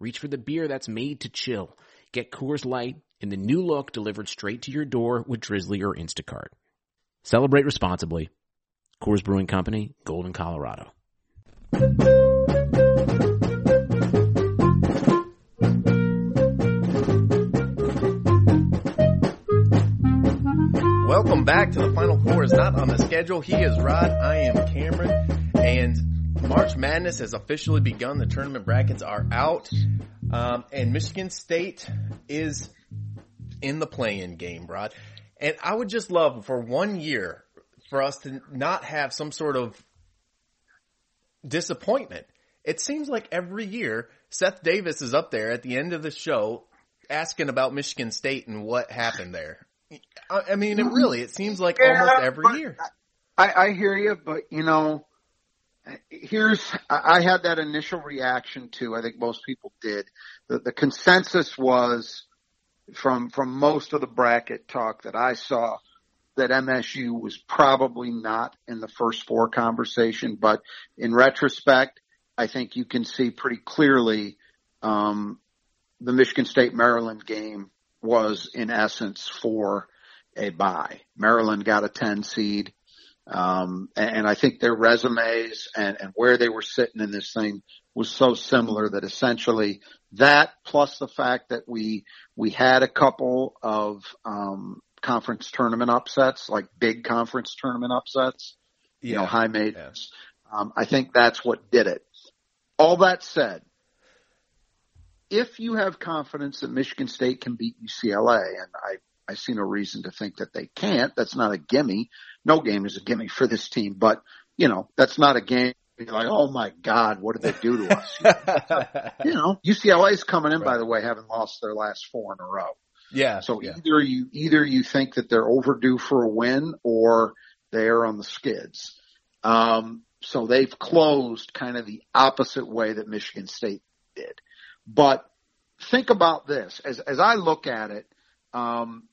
reach for the beer that's made to chill. Get Coors Light in the new look delivered straight to your door with Drizly or Instacart. Celebrate responsibly. Coors Brewing Company, Golden, Colorado. Welcome back to the Final Four is not on the schedule. He is Rod. I am Cameron. And March Madness has officially begun. The tournament brackets are out. Um, and Michigan State is in the play-in game, Rod. And I would just love for one year for us to not have some sort of disappointment. It seems like every year Seth Davis is up there at the end of the show asking about Michigan State and what happened there. I I mean, it really, it seems like Yeah, almost every year. I, I hear you, but you know, here's I had that initial reaction too. I think most people did. The, the consensus was from from most of the bracket talk that I saw that MSU was probably not in the first four conversation, but in retrospect, I think you can see pretty clearly um, the Michigan State Maryland game was in essence for a bye. Maryland got a 10 seed. Um, and, and I think their resumes and, and where they were sitting in this thing was so similar that essentially that plus the fact that we, we had a couple of, um, conference tournament upsets, like big conference tournament upsets, you know, high maidens. Um, I think that's what did it. All that said, if you have confidence that Michigan State can beat UCLA, and I, I see no reason to think that they can't, that's not a gimme. No game is a gimme for this team, but you know, that's not a game. You're like, oh my God, what did they do to us? you know, UCLA's coming in, by the way, having lost their last four in a row. Yeah. So yeah. either you either you think that they're overdue for a win or they're on the skids. Um, so they've closed kind of the opposite way that Michigan State did. But think about this as as I look at it. Um,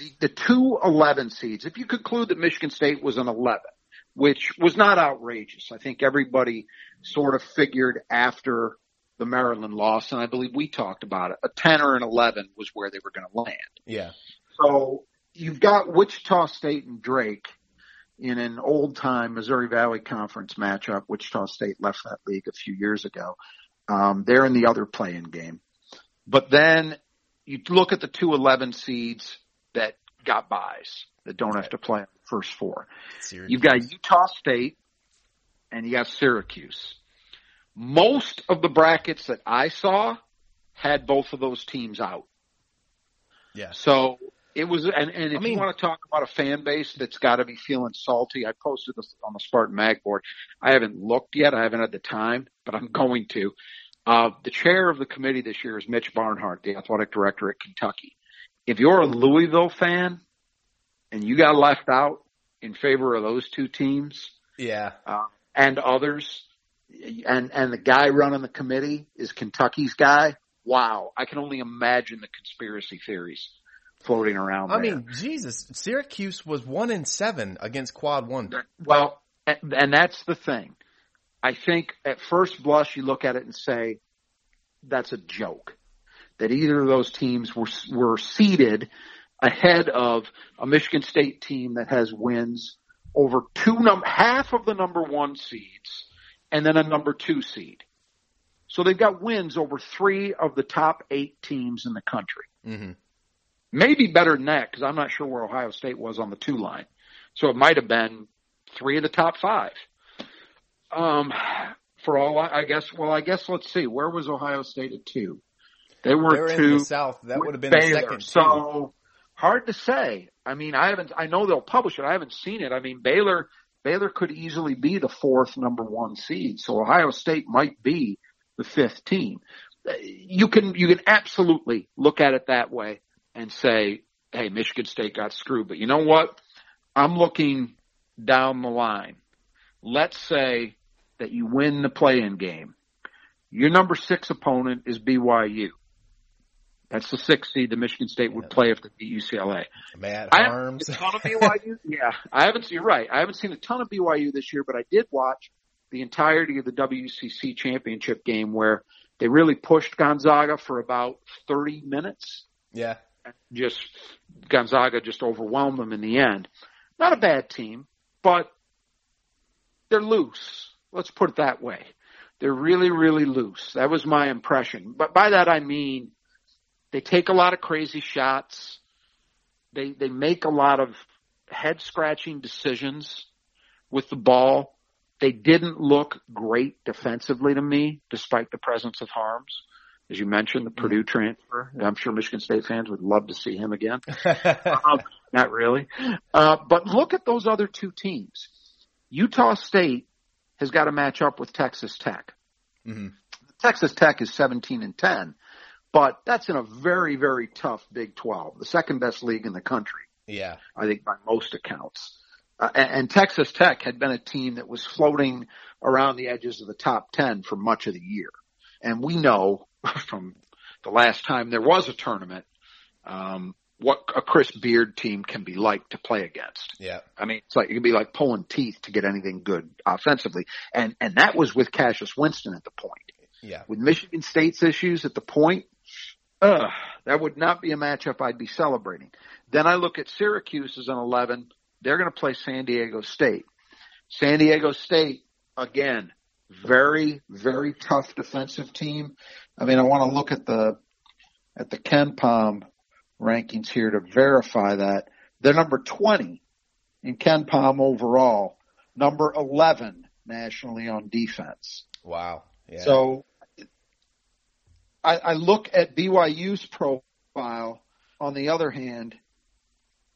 the, the two 11 seeds, if you conclude that Michigan State was an 11, which was not outrageous, I think everybody sort of figured after the Maryland loss, and I believe we talked about it, a 10 or an 11 was where they were going to land. Yeah. So you've got Wichita State and Drake in an old time Missouri Valley Conference matchup. Wichita State left that league a few years ago. Um, they're in the other playing game. But then you look at the two 11 seeds that got buys that don't have to play first four. Syracuse. You've got Utah State and you got Syracuse. Most of the brackets that I saw had both of those teams out. Yeah. So it was, and, and if I mean- you want to talk about a fan base that's got to be feeling salty, I posted this on the Spartan Mag board. I haven't looked yet. I haven't had the time, but I'm going to. Uh, the chair of the committee this year is Mitch Barnhart, the athletic director at Kentucky. If you're a Louisville fan and you got left out in favor of those two teams, Yeah. uh, and others, and and the guy running the committee is Kentucky's guy. Wow, I can only imagine the conspiracy theories floating around. I there. mean, Jesus, Syracuse was one in seven against Quad One. well, and, and that's the thing. I think at first blush you look at it and say that's a joke. That either of those teams were were seeded ahead of a Michigan State team that has wins over two num half of the number one seeds and then a number two seed. So they've got wins over three of the top eight teams in the country. Mm-hmm. Maybe better than that because I'm not sure where Ohio State was on the two line. So it might have been three of the top five. Um, for all I, I guess, well, I guess let's see. Where was Ohio State at two? They were, They were two. in the South. That would have been Baylor. the second. So hard to say. I mean, I haven't. I know they'll publish it. I haven't seen it. I mean, Baylor. Baylor could easily be the fourth number one seed. So Ohio State might be the fifth team. You can you can absolutely look at it that way and say, "Hey, Michigan State got screwed." But you know what? I'm looking down the line. Let's say that you win the play-in game. Your number six opponent is BYU. That's the sixth seed that Michigan State would play if they beat UCLA. Matt I Haarms. a ton of BYU. yeah, I haven't. You're right. I haven't seen a ton of BYU this year, but I did watch the entirety of the WCC championship game where they really pushed Gonzaga for about 30 minutes. Yeah. Just Gonzaga just overwhelmed them in the end. Not a bad team, but they're loose. Let's put it that way. They're really, really loose. That was my impression. But by that I mean they take a lot of crazy shots. They they make a lot of head scratching decisions with the ball. They didn't look great defensively to me, despite the presence of Haarms. As you mentioned, the Purdue transfer. I'm sure Michigan State fans would love to see him again. um, not really. Uh, but look at those other two teams. Utah State has got to match up with Texas Tech. hmm Texas Tech is 17 and 10, but that's in a very, very tough Big 12, the second best league in the country, Yeah. I think by most accounts. Uh, and, and Texas Tech had been a team that was floating around the edges of the top 10 for much of the year. And we know from the last time there was a tournament, um, what a Chris Beard team can be like to play against. Yeah. I mean, it's like it can be like pulling teeth to get anything good offensively, and and that was with Cassius Winston at the point. Yeah. With Michigan State's issues at the point, uh, that would not be a matchup I'd be celebrating. Then I look at Syracuse as an eleven. They're going to play San Diego State. San Diego State again, very very tough defensive team. I mean, I want to look at the at the KenPom rankings here to verify that. They're number 20 in KenPom overall, number 11 nationally on defense. Wow. Yeah. So I, I look at BYU's profile on the other hand,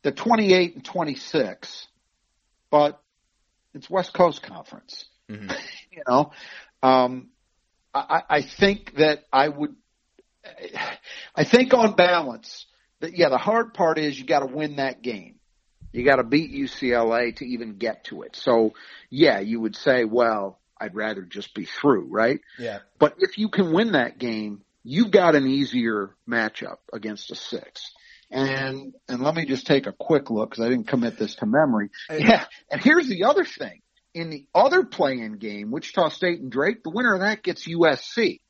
the 28 and 26, but it's West Coast Conference. Mhm. you know, um, I, I think that I would, I think on balance that, yeah, the hard part is you got to win that game. You got to beat UCLA to even get to it. So yeah, you would say, well, I'd rather just be through, right? yeah. But if you can win that game, you've got an easier matchup against a six. And and let me just take a quick look because I didn't commit this to memory. Yeah, and here's the other thing: in the other play-in game, Wichita State and Drake, the winner of that gets USC.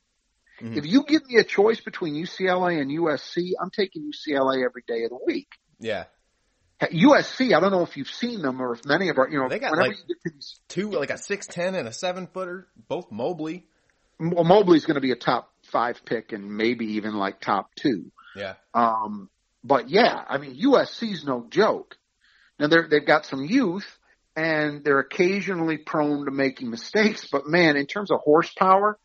Mhm. If you give me a choice between UCLA and USC, I'm taking UCLA every day of the week. Yeah. USC, I don't know if you've seen them or if many of our, you know, They got, whenever like- you get to these, Two, like a 6'10 and a 7 footer, both Mobley. well, Mobley's going to be a top five pick and maybe even like top two. Yeah. Um, but yeah, I mean, USC's no joke. Now they're, they've got some youth and they're occasionally prone to making mistakes, but man, in terms of horsepower,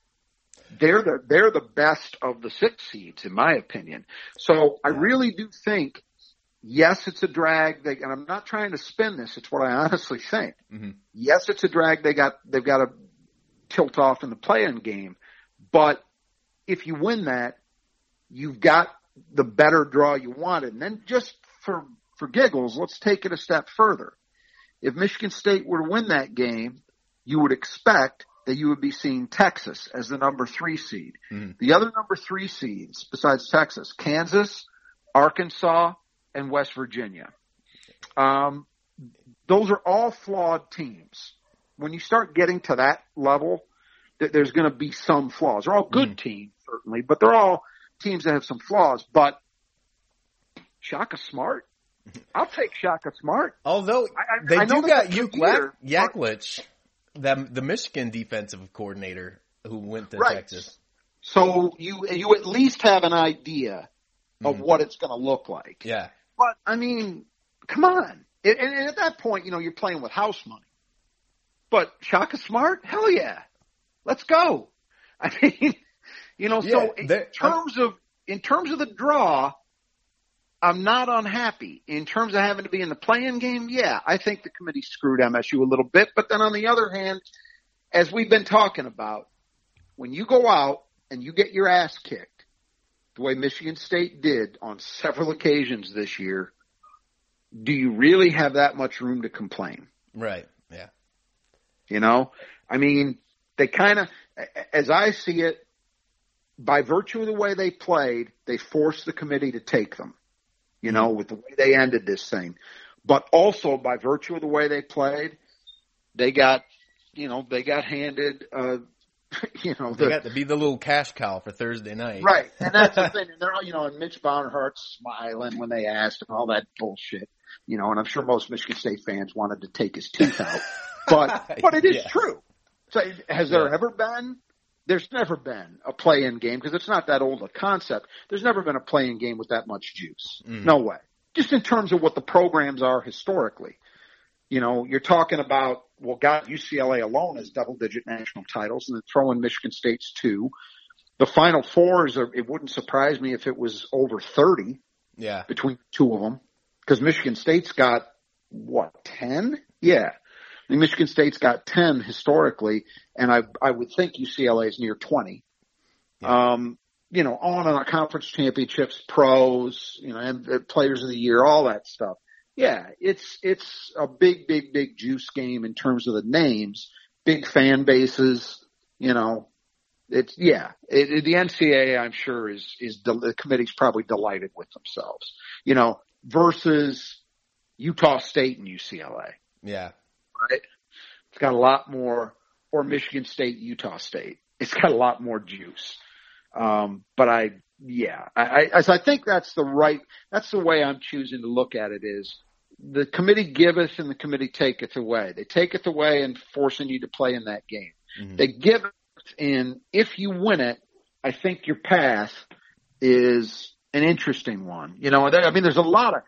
they're the, they're the best of the six seeds in my opinion. So I really do think, yes, it's a drag. They, and I'm not trying to spin this. It's what I honestly think. Mhm. Yes, it's a drag. They got, they've got to tilt off in the play-in game, but if you win that, you've got the better draw you wanted. And then just for, for giggles, let's take it a step further. If Michigan State were to win that game, you would expect that you would be seeing Texas as the number three seed. Mhm. The other number three seeds besides Texas, Kansas, Arkansas, and West Virginia. Um, those are all flawed teams. When you start getting to that level, th- there's going to be some flaws. They're all good teams, certainly, but they're all teams that have some flaws. But Shaka Smart, I'll take Shaka Smart. Although I- I- they I do got Luke Yaklich, the, the Michigan defensive coordinator who went to Right. Texas. So you you at least have an idea of Mhm. what it's going to look like. Yeah. But I mean, come on. And, and at that point, you know, you're playing with house money. But Shaka Smart, hell yeah, let's go. I mean, you know, Yeah, so in there- uh, terms of in terms of the draw, I'm not unhappy. In terms of having to be in the playing game, yeah, I think the committee screwed MSU a little bit. But then on the other hand, as we've been talking about, when you go out and you get your ass kicked, the way Michigan State did on several occasions this year, do you really have that much room to complain? Right. Yeah. You know, I mean, they kind of, as I see it, by virtue of the way they played, they forced the committee to take them. You know, with the way they ended this thing, but also by virtue of the way they played, they got, you know, they got handed, uh, you know, They the, got to be the little cash cow for Thursday night. Right, and that's the thing. And they're all, you know, and Mitch Barnhart's smiling when they asked and all that bullshit. You know, and I'm sure most Michigan State fans wanted to take his teeth out, but but it is Yeah. true. So has there Yeah. ever been? There's never been a play-in game because it's not that old a concept. There's never been a play-in game with that much juice. Mhm. No way. Just in terms of what the programs are historically. You know, you're talking about, well, God, UCLA alone has double digit national titles and then throw in Michigan State's two. The final fours are, it wouldn't surprise me if it was over 30 Yeah. between two of them. Cause Michigan State's got what, 10? Yeah. I mean, Michigan State's got 10 historically and I, I would think UCLA is near 20. Um, you know, on and on conference championships, pros, you know, and uh, players of the year, all that stuff. Yeah, it's it's a big, big, big juice game in terms of the names, big fan bases. You know, it's yeah. It, it, the NCAA, I'm sure, is is del- the committee's probably delighted with themselves. You know, versus Utah State and UCLA Yeah. Right? It's got a lot more, or Michigan State, Utah State. It's got a lot more juice. Um, but I, yeah, I, I, as I think that's the right, that's the way I'm choosing to look at it is the committee giveth and the committee taketh away. They taketh away and forcing you to play in that game. Mhm. They give it and if you win it, I think your path is an interesting one. You know, there, I mean, there's a lot of,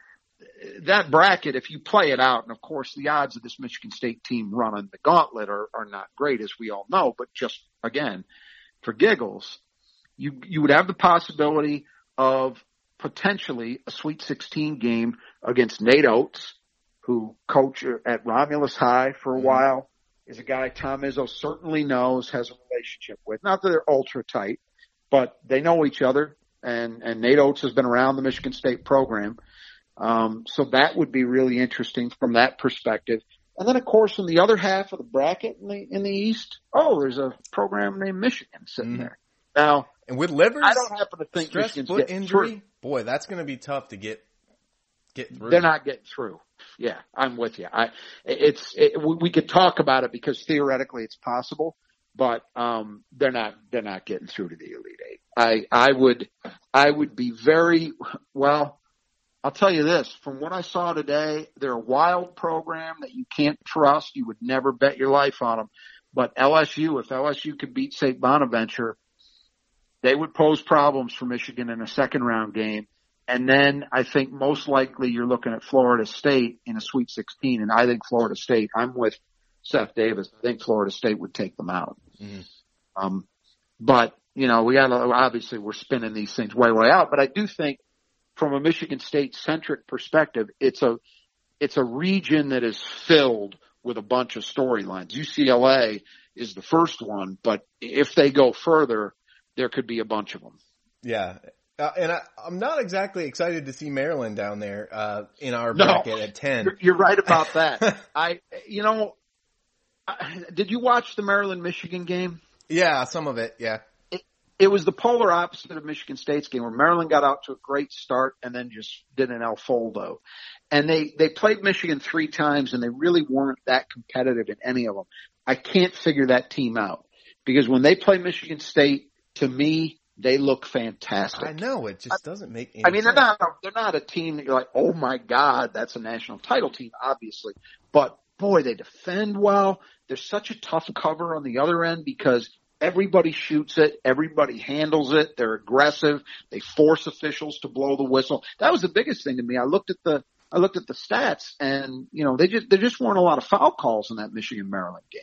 that bracket, if you play it out, and of course the odds of this Michigan State team running the gauntlet are, are not great, as we all know, but just again, for giggles, you, you would have the possibility of potentially a Sweet 16 game against Nate Oats, who coached at Romulus High for a Mhm. while, is a guy Tom Izzo certainly knows, has a relationship with. Not that they're ultra tight, but they know each other, and, and Nate Oats has been around the Michigan State program. Um, so that would be really interesting from that perspective. And then, of course, in the other half of the bracket in the in the East, oh, there's a program named Michigan sitting Mhm. there. Now, And with Livers, I don't happen to think stress Michigan's foot injury, through. boy, that's going to be tough to get get through. They're not getting through. Yeah, I'm with you. I, it's it, we we could talk about it because theoretically it's possible, but um, they're not they're not getting through to the Elite Eight. I I would I would be very well. I'll tell you this, from what I saw today, they're a wild program that you can't trust. You would never bet your life on them. But LSU, if LSU could beat St. Bonaventure, they would pose problems for Michigan in a second round game. And then I think most likely you're looking at Florida State in a Sweet 16. And I think Florida State, I'm with Seth Davis. I think Florida State would take them out. Mhm. Um, but you know, we got to obviously we're spinning these things way, way out. But I do think from a Michigan State centric perspective, it's a, it's a region that is filled with a bunch of storylines. UCLA is the first one, but if they go further, there could be a bunch of them. Yeah. Uh, and I, I'm not exactly excited to see Maryland down there uh, in our No. bracket at ten. You're, you're right about that. I, you know, I, did you watch the Maryland Michigan game? yeah, some of it. Yeah. It was the polar opposite of Michigan State's game where Maryland got out to a great start and then just did an El Foldo. And they, they played Michigan three times and they really weren't that competitive in any of them. I can't figure that team out because when they play Michigan State, to me, they look fantastic. I know it just doesn't make. Any I mean, they're not a, they're not a team that you're like, oh my god, that's a national title team, obviously. But boy, they defend well. There's such a tough cover on the other end because everybody shoots it, everybody handles it, they're aggressive, they force officials to blow the whistle. That was the biggest thing to me. I looked at the I looked at the stats and you know, they just there just weren't a lot of foul calls in that Michigan Maryland game.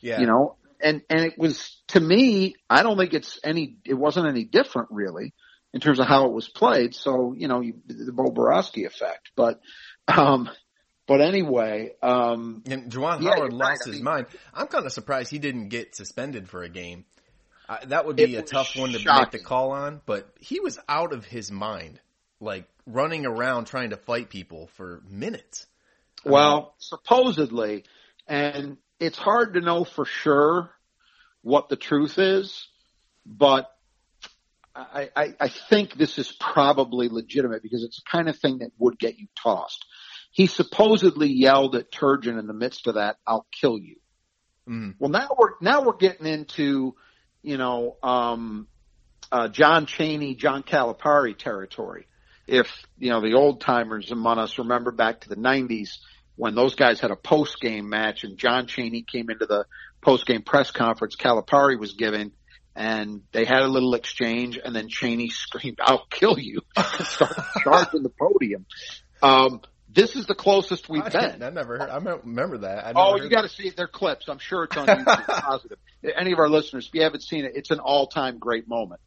Yeah. You know, and and it was to me, I don't think it's any it wasn't any different really in terms of how it was played. So, you know, you, the Bo Boroski effect, but um but anyway, um, and Juwan yeah, Howard lost right. I his mean- mind. I'm kind of surprised he didn't get suspended for a game. Uh, that would be a tough one to make the call on, but he was out of his mind, like running around trying to fight people for minutes. Well, supposedly, and it's hard to know for sure what the truth is, but I, I, I think this is probably legitimate because it's the kind of thing that would get you tossed. He supposedly yelled at Turgeon in the midst of that, I'll kill you. Mhm. Well, now we're, now we're getting into, you know, um, uh, John Cheney, John Calipari territory. If, you know, the old timers among us remember back to the nineties when those guys had a post game match and John Cheney came into the post game press conference Calipari was giving and they had a little exchange and then Cheney screamed, I'll kill you and started charging the podium. Um, this is the closest we've I, been. I never heard. I remember that. Oh, you got to see it. They're clips. I'm sure it's on YouTube. positive. Any of our listeners, if you haven't seen it, it's an all-time great moment.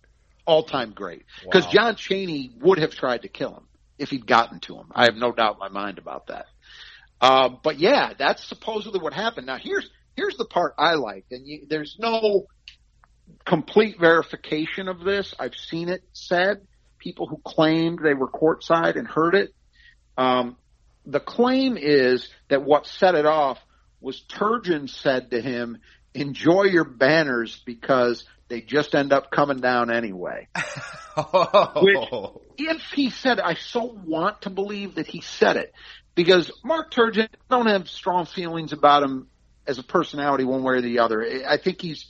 All-time great. Because Wow. John Cheney would have tried to kill him if he'd gotten to him. I have no doubt in my mind about that. Uh, but yeah, that's supposedly what happened. Now here's here's the part I like, and you, there's no complete verification of this. I've seen it said. People who claimed they were courtside and heard it. Um, the claim is that what set it off was Turgeon said to him, enjoy your banners because they just end up coming down anyway. Oh. If he said, I so want to believe that he said it because Mark Turgeon, I don't have strong feelings about him as a personality one way or the other. I think he's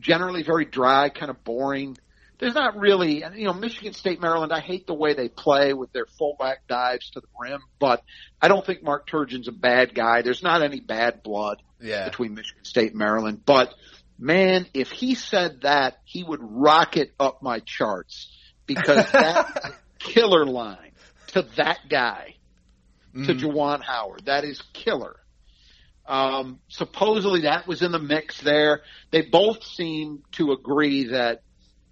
generally very dry, kind of boring. There's not really, you know, Michigan State, Maryland, I hate the way they play with their fullback dives to the rim, but I don't think Mark Turgeon's a bad guy. There's not any bad blood yeah. between Michigan State and Maryland. But man, if he said that, he would rocket up my charts because that killer line to that guy, to Mhm. Juwan Howard, that is killer. Um, supposedly that was in the mix there. They both seem to agree that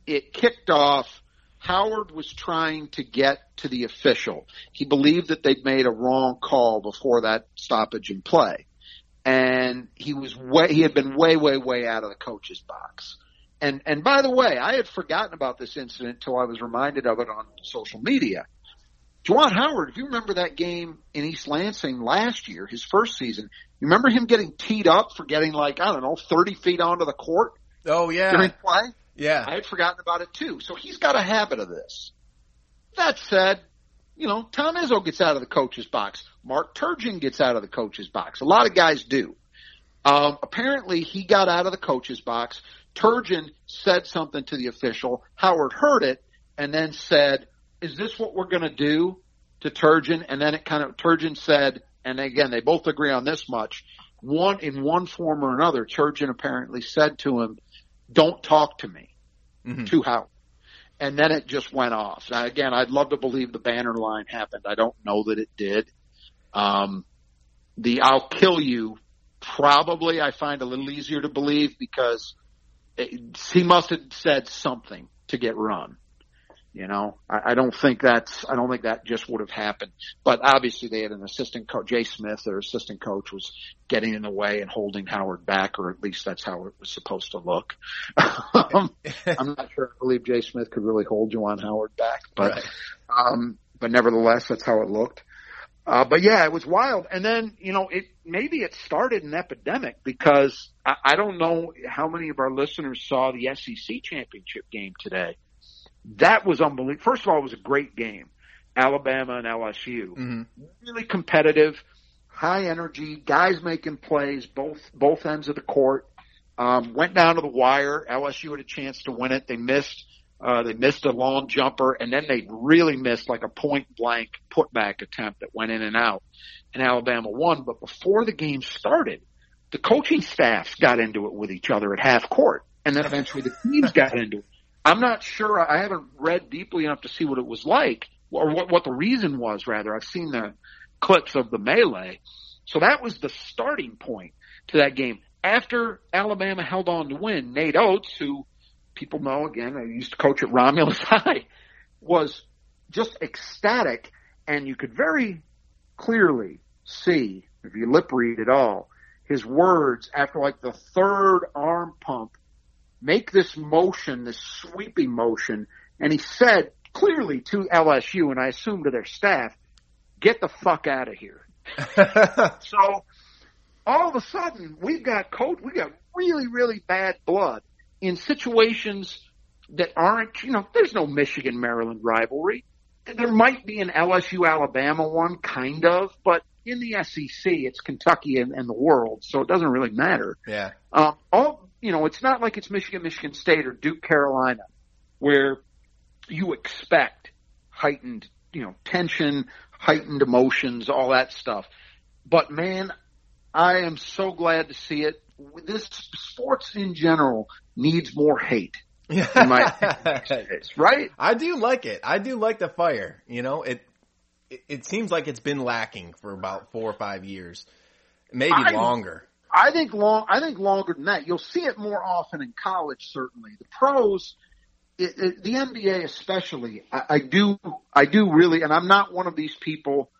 it kicked off. Howard was trying to get to the official. He believed that they'd made a wrong call before that stoppage in play and he was way he had been way way way out of the coach's box. And and by the way, I had forgotten about this incident until I was reminded of it on social media. Juwan Howard, if you remember that game in East Lansing last year, his first season, you remember him getting teed up for getting like, I don't know, 30 feet onto the court Oh yeah. during play? Yeah. I had forgotten about it too. So he's got a habit of this. That said, you know, Tom Izzo gets out of the coach's box. Mark Turgeon gets out of the coach's box. A lot of guys do. Um, apparently he got out of the coach's box. Turgeon said something to the official. Howard heard it and then said, is this what we're going to do to Turgeon? And then it kind of, Turgeon said, and again, they both agree on this much. One, in one form or another, Turgeon apparently said to him, don't talk to me Mhm. to Howard. And then it just went off. Now, again, I'd love to believe the banner line happened. I don't know that it did. Um, the I'll kill you probably I find a little easier to believe because it, he must have said something to get run. You know, I, I don't think that's, I don't think that just would have happened. But obviously they had an assistant coach, Jay Smith, their assistant coach was getting in the way and holding Howard back, or at least that's how it was supposed to look. um, I'm not sure I believe Jay Smith could really hold Juwan Howard back, but, Right. um, but nevertheless, that's how it looked. Uh, but yeah, it was wild. And then, you know, it, maybe it started an epidemic because I, I don't know how many of our listeners saw the SEC championship game today. That was unbelievable. First of all, it was a great game. Alabama and LSU. Mhm. Really competitive, high energy, guys making plays, both, both ends of the court. Um, went down to the wire. LSU had a chance to win it. They missed. Uh, they missed a long jumper and then they really missed like a point blank putback attempt that went in and out and Alabama won. But before the game started, the coaching staffs got into it with each other at half court and then eventually the teams got into it. I'm not sure. I haven't read deeply enough to see what it was like, or what what the reason was. Rather, I've seen the clips of the melee, so that was the starting point to that game. After Alabama held on to win, Nate Oats, who people know again, I used to coach at Romulus High, was just ecstatic, and you could very clearly see if you lip read at all his words after like the third arm pump make this motion, this sweeping motion, and he said clearly to LSU, and I assume to their staff, get the fuck out of here. so all of a sudden, we've got coach, we got really, really bad blood in situations that aren't, you know, there's no Michigan Maryland rivalry. There might be an LSU Alabama one, kind of, but in the SEC, it's Kentucky and, and the world, so it doesn't really matter. Yeah. Um, all you know, it's not like it's Michigan, Michigan State, or Duke, Carolina, where you expect heightened, you know, tension, heightened emotions, all that stuff. But man, I am so glad to see it. This sports in general needs more hate. In my right? I do like it. I do like the fire. You know, it, it it seems like it's been lacking for about four or five years, maybe I- longer. I think long. I think longer than that. You'll see it more often in college. Certainly, the pros, it, it, the NBA especially. I, I do. I do really, and I'm not one of these people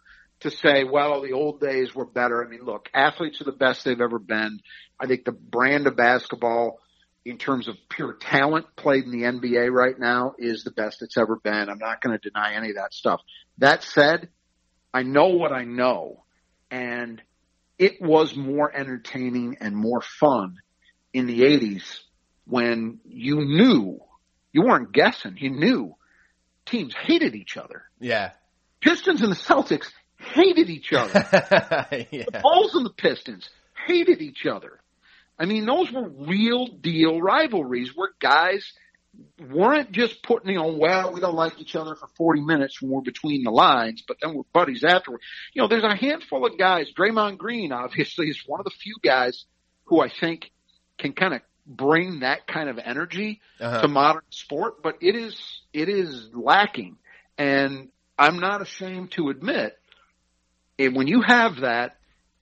to say, well, the old days were better. I mean, look, athletes are the best they've ever been. I think the brand of basketball, in terms of pure talent played in the NBA right now, is the best it's ever been. I'm not going to deny any of that stuff. That said, I know what I know, and it was more entertaining and more fun in the 80s when you knew, you weren't guessing, you knew teams hated each other. Yeah. Pistons and the Celtics hated each other. yeah. The Bulls and the Pistons hated each other. I mean, those were real deal rivalries where guys weren't just putting, you know, well, we don't like each other for 40 minutes when we're between the lines, but then we're buddies afterward. You know, there's a handful of guys. Draymond Green, obviously, is one of the few guys who I think can kind of bring that kind of energy Uh-huh. to modern sport, but it is, it is lacking. And I'm not ashamed to admit, and when you have that,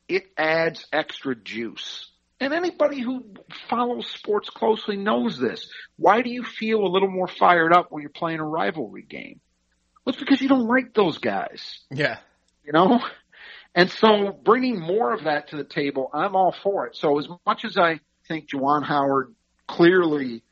it adds extra juice. And anybody who follows sports closely knows this. Why do you feel a little more fired up when you're playing a rivalry game? Well, it's because you don't like those guys, Yeah. you know? And so bringing more of that to the table, I'm all for it. So as much as I think Juwan Howard clearly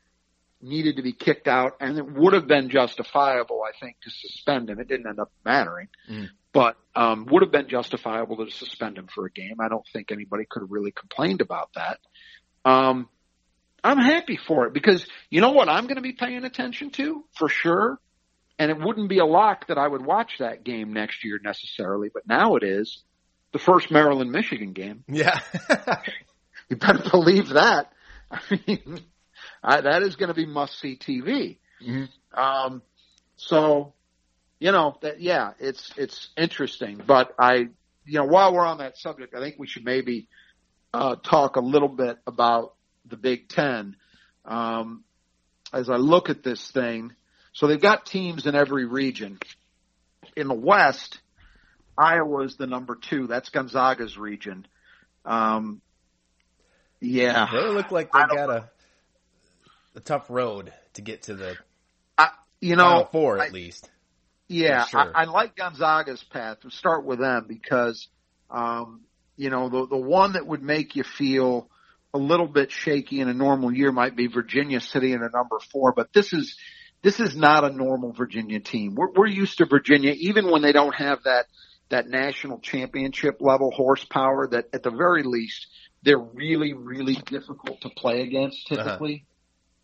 needed to be kicked out and it would have been justifiable, I think, to suspend him. It didn't end up mattering, Mm. But um, would have been justifiable to suspend him for a game. I don't think anybody could have really complained about that. Um, I'm happy for it because you know what I'm going to be paying attention to for sure. And it wouldn't be a lock that I would watch that game next year necessarily, but now it is the first Maryland Michigan game. Yeah. You better believe that. I mean, I, that is going to be must see TV. Mhm. Um, so, you know, that, yeah, it's, it's interesting, but I, you know, while we're on that subject, I think we should maybe, uh, talk a little bit about the Big Ten. Um, as I look at this thing, so they've got teams in every region. In the West, Iowa's the number two. That's Gonzaga's region. Um, yeah. they look like they got a a tough road to get to the I, you know, final four I- at least. Yeah, sure. I, I like Gonzaga's path. We'll start with them because, um, you know, the the one that would make you feel a little bit shaky in a normal year might be Virginia sitting in a number four, but this is this is not a normal Virginia team. We're, we're used to Virginia, even when they don't have that that national championship level horsepower. That at the very least, they're really really difficult to play against Uh-huh. typically.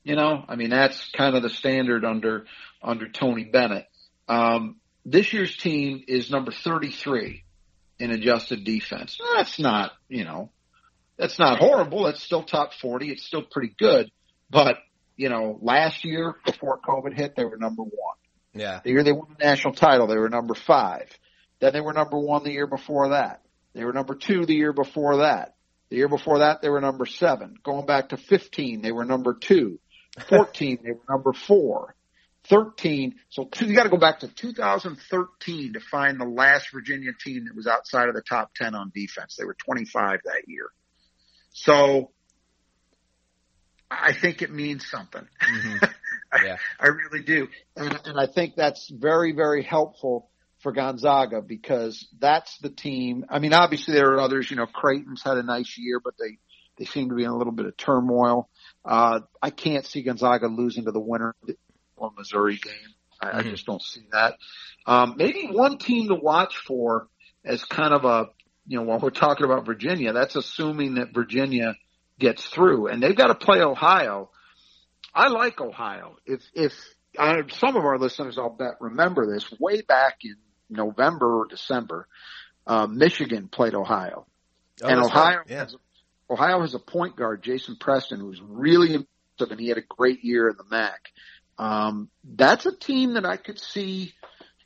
You know, I mean that's kind of the standard under under Tony Bennett. Um, this year's team is number 33 in adjusted defense. That's not, you know, that's not horrible. That's still top 40. It's still pretty good. But, you know, last year before COVID hit, they were number one. Yeah. The year they won the national title, they were number five. Then they were number one the year before that. They were number two the year before that. The year before that, they were number seven. Going back to 15, they were number two. 14, they were number four. 13, so two, you got to go back to 2013 to find the last Virginia team that was outside of the top 10 on defense. They were 25 that year. So I think it means something. Mm-hmm. Yeah. I, I really do. And, and I think that's very, very helpful for Gonzaga because that's the team. I mean, obviously there are others, you know, Creighton's had a nice year, but they, they seem to be in a little bit of turmoil. Uh, I can't see Gonzaga losing to the winner of Missouri game. I, Mm-hmm. I just don't see that. Um, maybe one team to watch for as kind of a, you know, while we're talking about Virginia, that's assuming that Virginia gets through and they've got to play Ohio. I like Ohio. If, if, uh, some of our listeners, I'll bet, remember this way back in November or December, uh, Michigan played Ohio. Oh, and Ohio right. Yeah. has, Ohio has a point guard, Jason Preston, who's really impressive and he had a great year in the MAC. Um, that's a team that I could see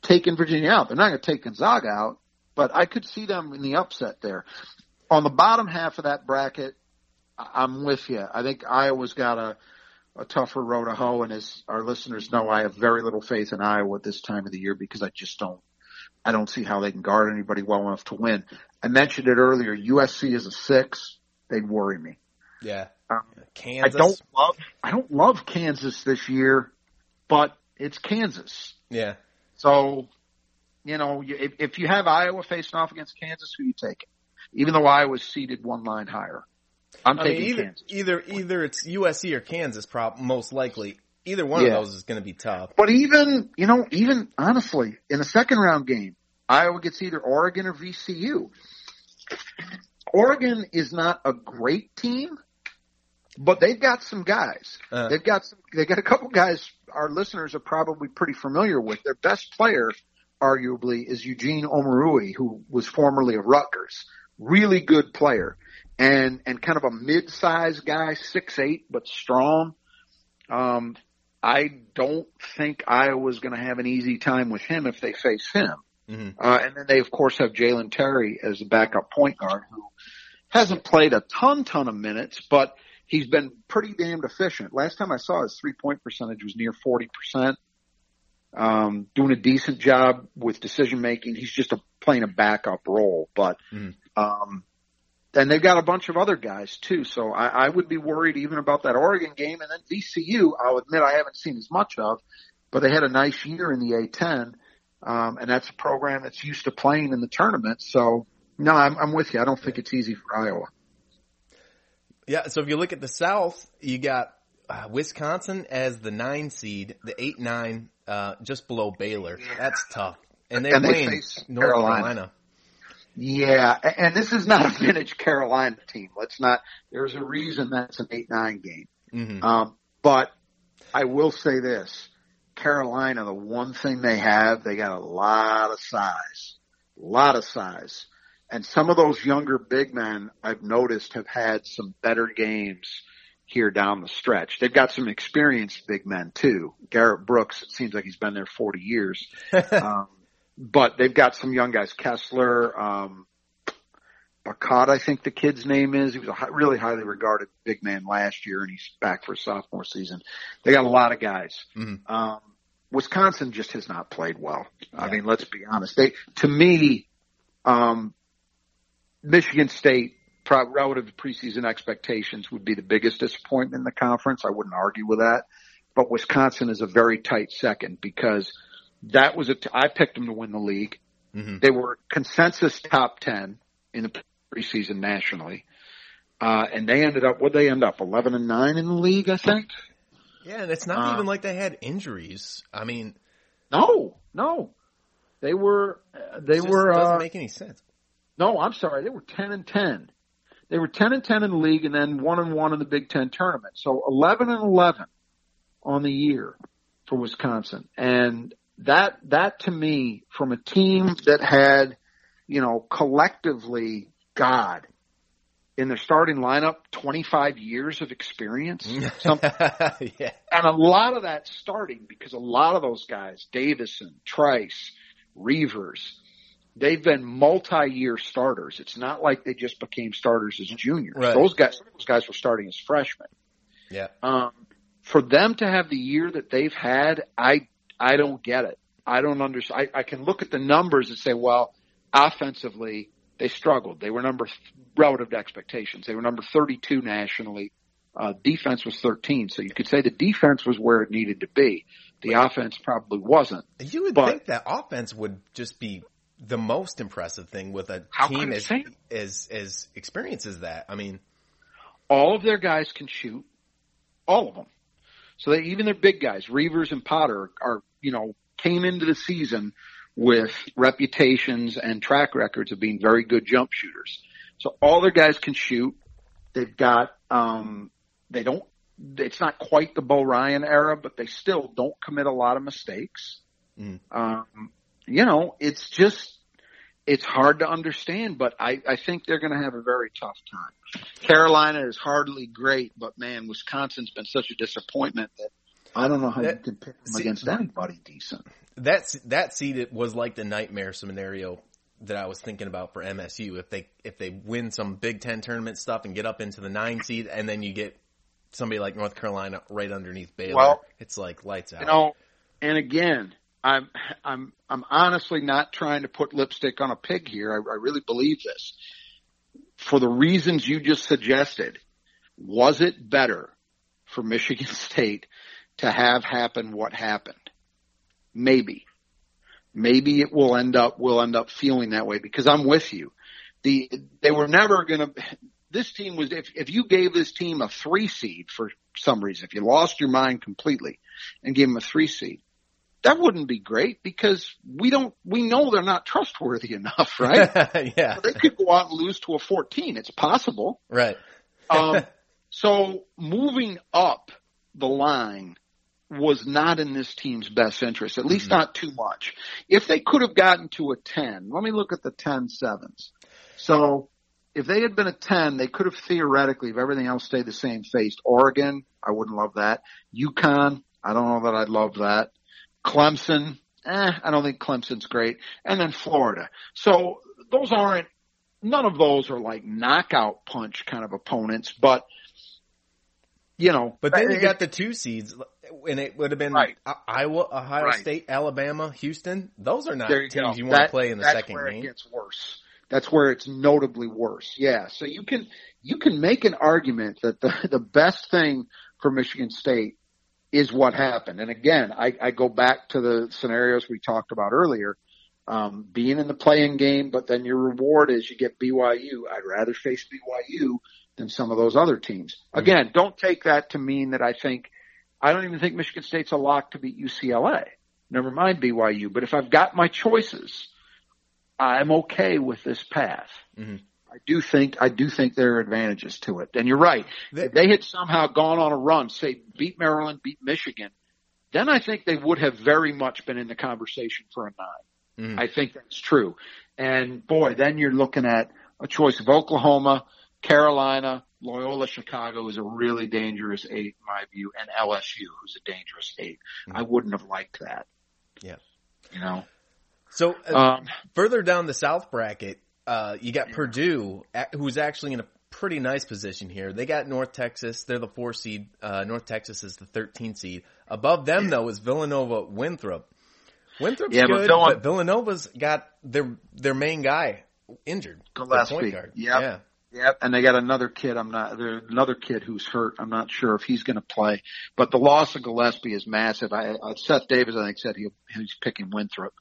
taking Virginia out. They're not going to take Gonzaga out, but I could see them in the upset there. On the bottom half of that bracket, I'm with you. I think Iowa's got a, a tougher road to hoe, and as our listeners know, I have very little faith in Iowa at this time of the year because I just don't, I don't see how they can guard anybody well enough to win. I mentioned it earlier. USC is a six. They'd worry me. Yeah. Um, Kansas. I don't love, I don't love Kansas this year, but it's Kansas. Yeah. So, you know, if, if you have Iowa facing off against Kansas, who you taking? Even though Iowa's seated one line higher, I'm I mean, taking either, Kansas. either either it's USC or Kansas, prob most likely. Either one Yeah. of those is going to be tough. But even, you know, even honestly, in a second round game, Iowa gets either Oregon or VCU. Oregon is not a great team, but they've got some guys. Uh, They've got some, they got a couple guys our listeners are probably pretty familiar with. Their best player, arguably, is Eugene Omoruyi, who was formerly of Rutgers. Really good player. And, and kind of a mid-sized guy, six eight, but strong. Um, I don't think Iowa's going to have an easy time with him if they face him. mhm. Uh, and then they of course have Jalen Terry as a backup point guard who hasn't played a ton, ton of minutes, but he's been pretty damned efficient. Last time I saw his three point percentage was near 40%. Um, doing a decent job with decision making. He's just a, playing a backup role, but, Mhm. um, and they've got a bunch of other guys too. So I, I would be worried even about that Oregon game. And then VCU, I'll admit I haven't seen as much of, but they had a nice year in the A10. Um, and that's a program that's used to playing in the tournament. So no, I'm, I'm with you. I don't think it's easy for Iowa. Yeah. So if you look at the South, you got uh, Wisconsin as the nine seed, the eight nine, uh, just below Baylor. That's tough. And they And they play face North Carolina. Carolina. Yeah, and this is not a vintage Carolina team. Let's not. There's a reason that's an eight-nine game. hmm Um, but I will say this: Carolina, the one thing they have, they got a lot of size, a lot of size, and some of those younger big men I've noticed have had some better games here down the stretch. They've got some experienced big men too. Garrett Brooks, it seems like he's been there 40 years. um, but they've got some young guys. Kessler, um, Bacot, I think the kid's name is. He was a hi- really highly regarded big man last year, and he's back for sophomore season. They got a lot of guys. Mhm. Um, Wisconsin just has not played well. I mean, let's be honest. They, to me, um, Michigan State, pro- relative to preseason expectations, would be the biggest disappointment in the conference. I wouldn't argue with that. But Wisconsin is a very tight second because that was a. T- I picked them to win the league. hmm They were consensus top 10 in the preseason nationally. Uh, and they ended up, what they end up? 11 and 9 in the league, I think? Yeah, and it's not Uh, even like they had injuries. I mean, No, no. They were, uh, they were, doesn't uh, make any sense. No, I'm sorry. They were 10 and 10. They were 10 and 10 in the league and then 1 and 1 in the Big Ten tournament. So 11 and 11 on the year for Wisconsin. And that, that to me, from a team that had, you know, collectively, God, in their starting lineup, 25 years of experience. Yeah. and a lot of that starting because a lot of those guys, Davison, Trice, Reuvers, they've been multi-year starters. It's not like they just became starters as juniors. Right. Those guys, those guys were starting as freshmen. Yeah. Um, for them to have the year that they've had, I I don't get it. I don't understand. I, I can look at the numbers and say, well, offensively they struggled. They were number relative to expectations. They were number 32 nationally. Uh, defense was 13, so you could say the defense was where it needed to be. The offense probably wasn't. You would But- think that offense would just be the most impressive thing with a How team as, as as experienced as that. I mean, all of their guys can shoot, all of them. So they, even their big guys, Reuvers and Potter, are you know came into the season with reputations and track records of being very good jump shooters. So all their guys can shoot. They've got um, they don't. It's not quite the Bo Ryan era, but they still don't commit a lot of mistakes. Mm. Um, you know, it's just it's hard to understand, but I, I think they're going to have a very tough time. Carolina is hardly great, but man, Wisconsin's been such a disappointment that I don't know how That- you can pick them see- against anybody decent. that's that seed was like the nightmare scenario that I was thinking about for MSU. If they if they win some Big Ten tournament stuff and get up into the nine seed, and then you get somebody like North Carolina right underneath Baylor, Well, it's like lights out. You know, and again, I'm I'm I'm honestly not trying to put lipstick on a pig here. I, I really believe this. For the reasons you just suggested, was it better for Michigan State to have happen what happened? Maybe. Maybe it will end up we'll end up feeling that way because I'm with you. The they were never gonna this team was if if you gave this team a three seed for some reason, if you lost your mind completely and gave them a three seed, that wouldn't be great because we don't we know they're not trustworthy enough, right? yeah, they could go out and lose to a 14. It's possible. right. Um, so moving up the line was not in this team's best interest, at least not too much. If they could have gotten to a 10, let me look at the 10 sevens. So if they had been a 10, they could have theoretically, if everything else stayed the same, faced Oregon. I wouldn't love that. UConn. I don't know that I'd love that. Clemson. Eh, I don't think Clemson's great. And then Florida. So those aren't, none of those are like knockout punch kind of opponents, but you know, But then you got the two seeds, and it would have been Right. Iowa, Ohio Right. State, Alabama, Houston. Those are not you teams go. you want to play in the second game. that's where. It gets worse. That's where it's notably worse. Yeah. So you can you can make an argument that the the best thing for Michigan State is what happened. And again, I, I go back to the scenarios we talked about earlier. Um, being in the play-in game, but then your reward is you get BYU. I'd rather face BYU than some of those other teams. Again, don't take that to mean that I think I don't even think Michigan State's a lock to beat UCLA. Never mind BYU. But if I've got my choices, I'm okay with this path. Mhm. I do think I do think there are advantages to it. And you're right. They- if they had somehow gone on a run, say beat Maryland, beat Michigan, then I think they would have very much been in the conversation for a 9 Mhm. I think that's true. And boy, then you're looking at a choice of Oklahoma, Carolina, Loyola Chicago is a really dangerous eight in my view, and LSU who's a dangerous 8 I wouldn't have liked that. Yeah. You know. So uh, Um, further down the South bracket, uh, you got Purdue, who's actually in a pretty nice position here. They got North Texas. They're the four seed. Uh, North Texas is the 13 seed. Above them though is Villanova Winthrop. Winthrop's Yeah, but good, Villan- but Villanova's got their their main guy injured. Gillespie. point guard. Yep. Yeah. Yep, and they got another kid. I'm not there's another kid who's hurt. I'm not sure if he's going to play, but the loss of Gillespie is massive. I, uh, Seth Davis, I think, said he he's picking Winthrop.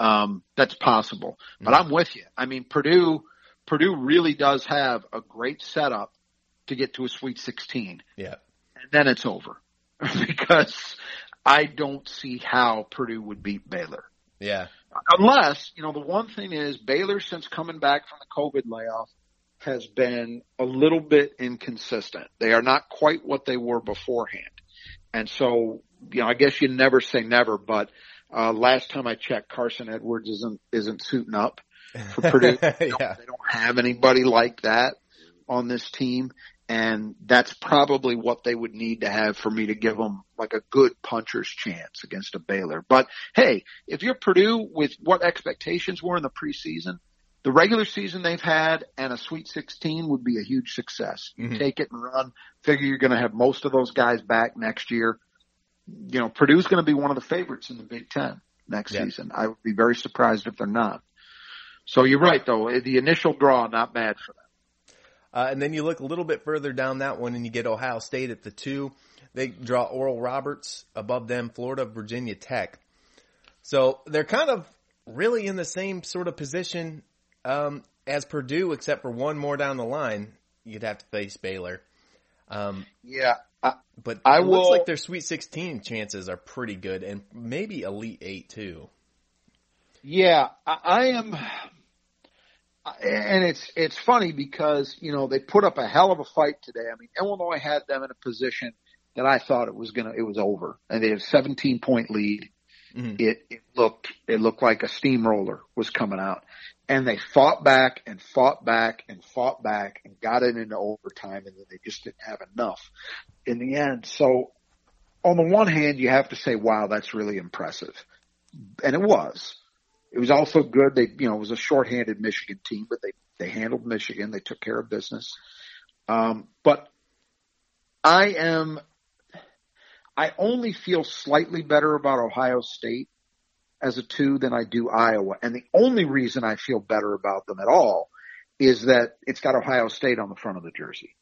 Um, that's possible, but I'm with you. I mean, Purdue, Purdue really does have a great setup to get to a Sweet 16, Yeah. and then it's over because I don't see how Purdue would beat Baylor Yeah. unless you know the one thing is Baylor since coming back from the COVID layoff has been a little bit inconsistent. They are not quite what they were beforehand, and so you know I guess you never say never, but uh, last time I checked, Carsen Edwards isn't isn't suiting up for Purdue. They don't- They don't have anybody like that on this team. And that's probably what they would need to have for me to give them like a good puncher's chance against a Baylor. But hey, if you're Purdue with what expectations were in the preseason, the regular season they've had and a Sweet 16 would be a huge success. You Mhm. take it and run. Figure you're going to have most of those guys back next year. You know, Purdue's going to be one of the favorites in the Big Ten next Yeah. season. I would be very surprised if they're not. So you're right, though. The initial draw, not bad for them. Uh, and then you look a little bit further down that one and you get Ohio State at the two. They draw Oral Roberts above them, Florida, Virginia Tech. So they're kind of really in the same sort of position um, as Purdue, except for one more down the line. You'd have to face Baylor. Um, Yeah. I, but I it looks like their Sweet 16 chances are pretty good and maybe Elite 8 too. Yeah, I, I am, and it's it's funny because you know they put up a hell of a fight today. I mean, Illinois had them in a position that I thought it was gonna it was over, and they had a 17 point lead. Mhm. It, it looked it looked like a steamroller was coming out, and they fought back and fought back and fought back and got it into overtime, and then they just didn't have enough in the end. So, on the one hand, you have to say, "Wow, that's really impressive," and it was. It was also good. They, you know, it was a shorthanded Michigan team, but they, they handled Michigan. They took care of business. Um, but I am, I only feel slightly better about Ohio State as a two than I do Iowa. And the only reason I feel better about them at all is that it's got Ohio State on the front of the jersey.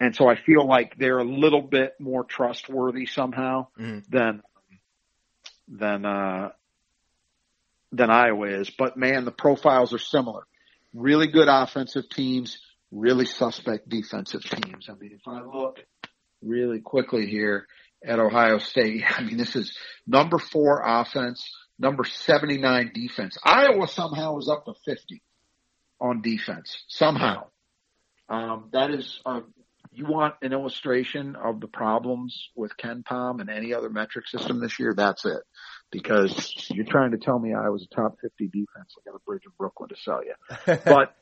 And so I feel like they're a little bit more trustworthy somehow Mhm. than, than, uh, than Iowa is. But man, the profiles are similar. Really good offensive teams, really suspect defensive teams. I mean, if I look really quickly here at Ohio State, I mean, this is number four offense, number 79 defense. Iowa somehow is up to 50 on defense. Somehow. Um, that is, uh, you want an illustration of the problems with KenPom and any other metric system this year? That's it because you're trying to tell me I was a top 50 defense. I got a bridge in Brooklyn to sell you. But,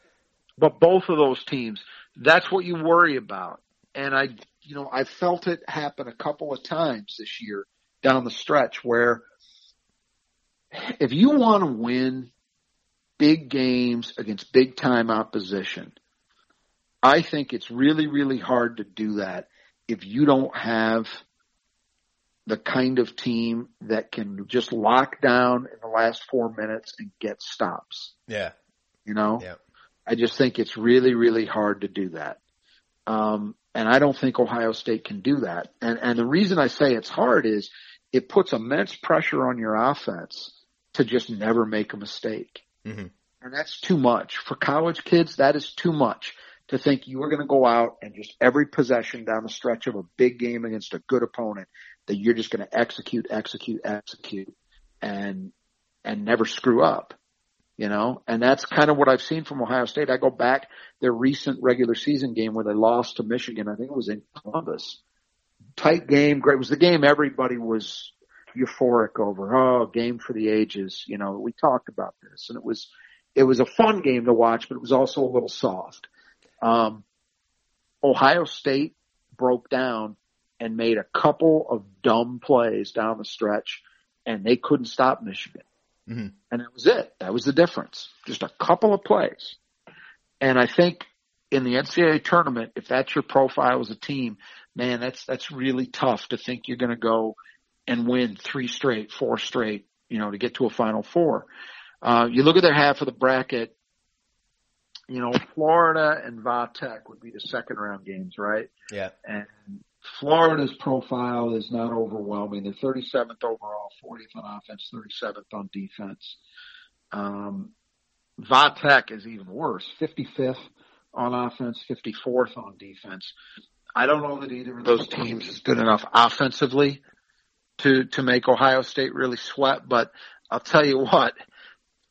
but both of those teams, that's what you worry about. And I, you know, I felt it happen a couple of times this year down the stretch where if you want to win big games against big time opposition, I think it's really, really hard to do that if you don't have the kind of team that can just lock down in the last four minutes and get stops. yeah. You know, Yeah. I just think it's really, really hard to do that. Um, and I don't think Ohio State can do that. And, and the reason I say it's hard is it puts immense pressure on your offense to just never make a mistake. Mhm. And that's too much. For college kids, that is too much to think you are going to go out and just every possession down the stretch of a big game against a good opponent that you're just going to execute, execute, execute and, and never screw up. You know, and that's kind of what I've seen from Ohio State. I go back their recent regular season game where they lost to Michigan. I think it was in Columbus. Tight game, great. It was the game everybody was euphoric over. Oh, game for the ages. You know, we talked about this and it was, it was a fun game to watch, but it was also a little soft. Um, Ohio State broke down and made a couple of dumb plays down the stretch and they couldn't stop Michigan. Mhm. And that was it. That was the difference. Just a couple of plays. And I think in the NCAA tournament, if that's your profile as a team, man, that's, that's really tough to think you're going to go and win three straight, four straight, you know, to get to a final four. Uh, you look at their half of the bracket, you know, Florida and Vatech would be the second round games, right? Yeah. And Florida's profile is not overwhelming. They're 37th overall, 40th on offense, 37th on defense. Um, Vatech is even worse, 55th on offense, 54th on defense. I don't know that either of those teams is good enough offensively to to make Ohio State really sweat. But I'll tell you what,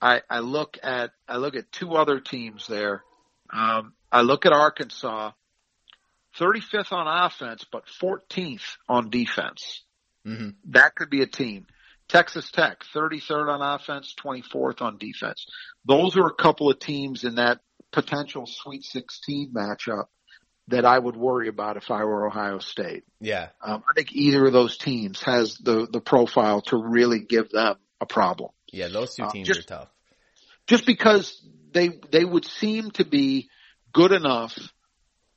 I, I look at I look at two other teams there. Um, I look at Arkansas, 35th on offense, but 14th on defense. hmm That could be a team. Texas Tech, 33rd on offense, 24th on defense. Those are a couple of teams in that potential Sweet 16 matchup that I would worry about if I were Ohio State. Yeah. Um, I think either of those teams has the the profile to really give them a problem. Yeah, those two Uh, teams just- are tough. Just because they they would seem to be good enough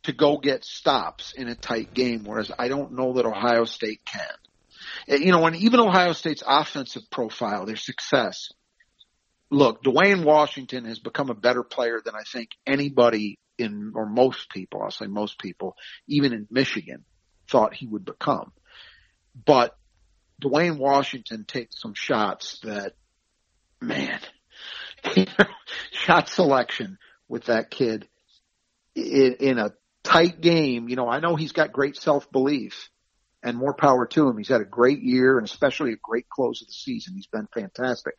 to go get stops in a tight game, whereas I don't know that Ohio State can. You know, and even Ohio State's offensive profile, their success. Look, Duane Washington has become a better player than I think anybody in, or most people, I'll say most people, even in Michigan, thought he would become. But Duane Washington takes some shots that, man, shot selection with that kid in, in a tight game. You know, I know he's got great self belief and more power to him. He's had a great year and especially a great close of the season. He's been fantastic,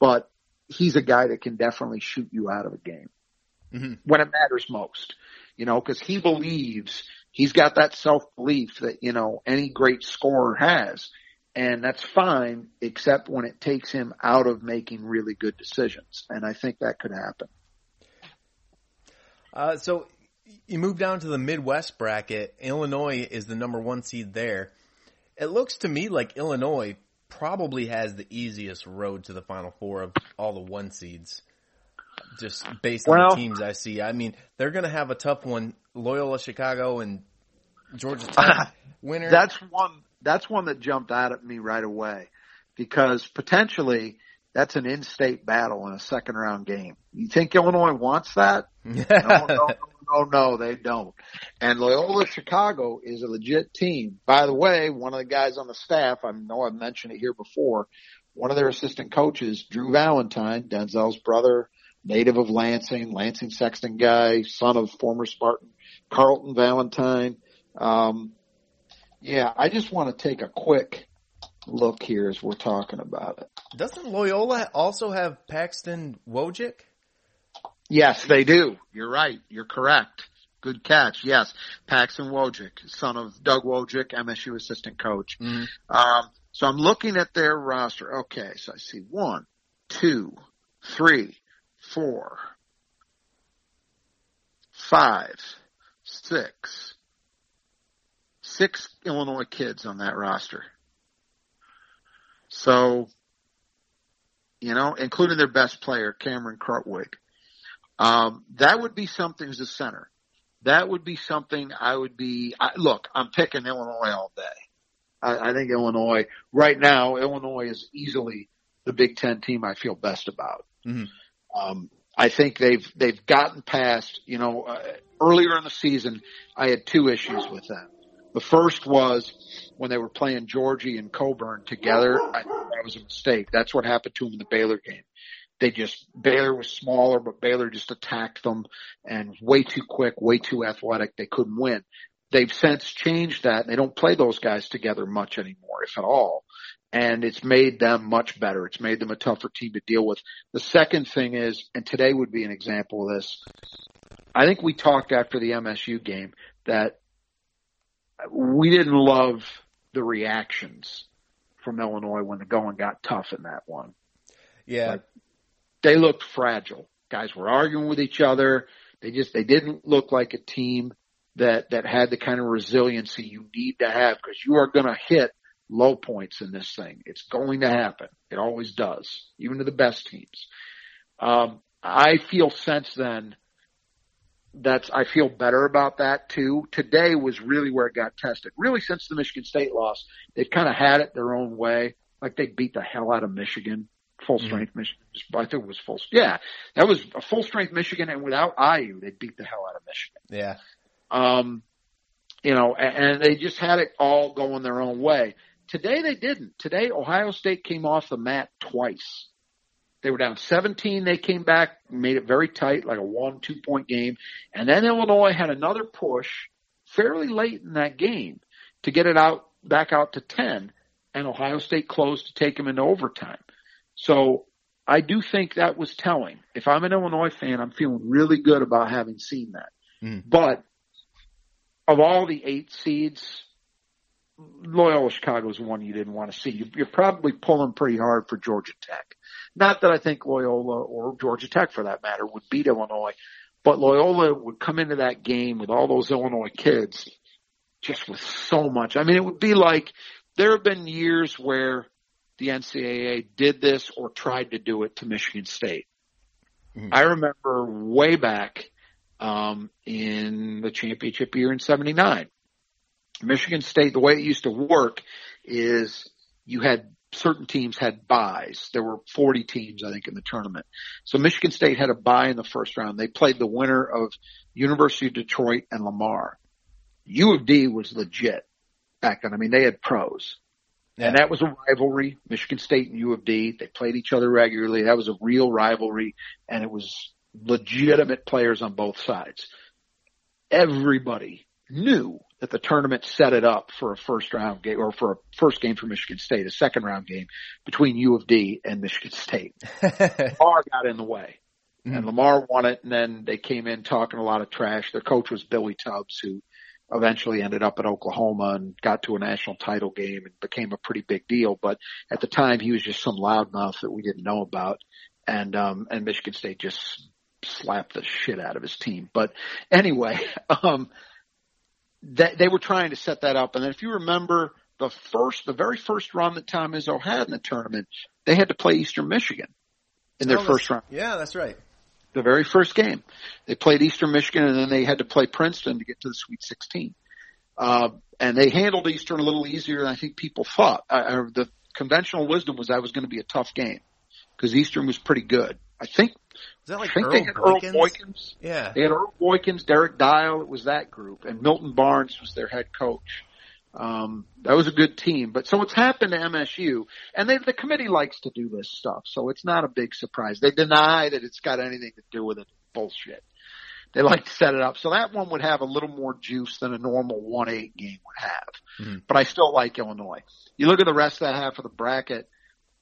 but he's a guy that can definitely shoot you out of a game Mhm. when it matters most, you know, cause he believes he's got that self belief that, you know, any great scorer has. And that's fine, except when it takes him out of making really good decisions. And I think that could happen. Uh, so you move down to the Midwest bracket. Illinois is the number one seed there. It looks to me like Illinois probably has the easiest road to the Final Four of all the one seeds. Just based on the teams I see, I mean they're going to have a tough one. Loyola Chicago and Georgia Tech winner. That's one. That's one that jumped out at me right away because potentially that's an in-state battle in a second round game. You think Illinois wants that? No, no, no, no, no, they don't. And Loyola Chicago is a legit team. By the way, one of the guys on the staff, I know I've mentioned it here before, one of their assistant coaches, Drew Valentine, Denzel's brother, native of Lansing, Lansing Sexton guy, son of former Spartan Carlton Valentine. Um, yeah, I just want to take a quick look here as we're talking about it. Doesn't Loyola also have Paxton Wojcik? Yes, they do. You're right. You're correct. Good catch. Yes. Paxton Wojcik, son of Doug Wojcik, MSU assistant coach. Mhm. Um, so I'm looking at their roster. Okay. So I see one, two, three, four, five, six, six Illinois kids on that roster. So, you know, including their best player, Cameron Krutwig. Um, that would be something as a center. That would be something I would be. I, look, I'm picking Illinois all day. I, I think Illinois right now. Illinois is easily the Big Ten team I feel best about. Mhm. Um, I think they've they've gotten past. You know, uh, earlier in the season, I had two issues with them. The first was when they were playing Giorgi and Cockburn together. I that was a mistake. That's what happened to them in the Baylor game they just Baylor was smaller, but Baylor just attacked them and way too quick, way too athletic. They couldn't win. They've since changed that. And they don't play those guys together much anymore, if at all. And it's made them much better. It's made them a tougher team to deal with. The second thing is, and today would be an example of this. I think we talked after the MSU game that we didn't love the reactions from Illinois when the going got tough in that one Yeah. Like- they looked fragile. Guys were arguing with each other. They just they didn't look like a team that that had the kind of resiliency you need to have because you are going to hit low points in this thing. It's going to happen. It always does, even to the best teams. Um, I feel since then that's I feel better about that too. Today was really where it got tested. Really, since the Michigan State loss, they've kind of had it their own way. Like they beat the hell out of Michigan, full strength Michigan. I think it was full. Yeah, that was a full strength Michigan, and without IU, they beat the hell out of Michigan. Yeah. Um, you know, and, and they just had it all going their own way. Today they didn't. Today Ohio State came off the mat twice. They were down 17. They came back, made it very tight, like a one, two point game. And then Illinois had another push fairly late in that game to get it out, back out to 10. And Ohio State closed to take them into overtime. So I do think that was telling. If I'm an Illinois fan, I'm feeling really good about having seen that. Mhm. But of all the eight seeds, Loyola Chicago is one you didn't want to see. You're probably pulling pretty hard for Georgia Tech. Not that I think Loyola or Georgia Tech, for that matter, would beat Illinois, But Loyola would come into that game with all those Illinois kids just with so much. I mean, it would be like there have been years where the NCAA did this or tried to do it to Michigan State. Mm-hmm. I remember way back um, in the championship year in '79, Michigan State. The way it used to work is you had certain teams had buys. There were 40 teams, I think, in the tournament. So Michigan State had a buy in the first round. They played the winner of University of Detroit and Lamar. U of D was legit back then. I mean, they had pros. Yeah. And that was a rivalry, Michigan State and U of D. They played each other regularly. That was a real rivalry and it was legitimate players on both sides. Everybody knew that the tournament set it up for a first round game or for a first game for Michigan State, a second round game between U of D and Michigan State. Lamar got in the way. Mm-hmm. And Lamar won it and then they came in talking a lot of trash. Their coach was Billy Tubbs who eventually ended up at Oklahoma and got to a national title game and became a pretty big deal. But at the time, he was just some loudmouth that we didn't know about. And, um, and Michigan State just slapped the shit out of his team. But anyway, um, that they were trying to set that up. And then if you remember the first, the very first run that Tom Izzo had in the tournament, they had to play Eastern Michigan in their oh, first round. Yeah, that's right the very first game. They played Eastern Michigan and then they had to play Princeton to get to the Sweet 16. Uh, and they handled Eastern a little easier than I think people thought. Uh, the conventional wisdom was that was going to be a tough game because Eastern was pretty good. I think. Was that like I think Earl they had Boykins? Earl Boykins. Yeah. They had Earl Boykins, Derrick Dial. It was that group, and Milton Barnes was their head coach. Um, that was a good team. But so what's happened to MSU, and they, the committee likes to do this stuff, so it's not a big surprise. They deny that it's got anything to do with it. Bullshit. They like to set it up. So that one would have a little more juice than a normal 1-8 game would have. Mm-hmm. But I still like Illinois. You look at the rest of that half of the bracket,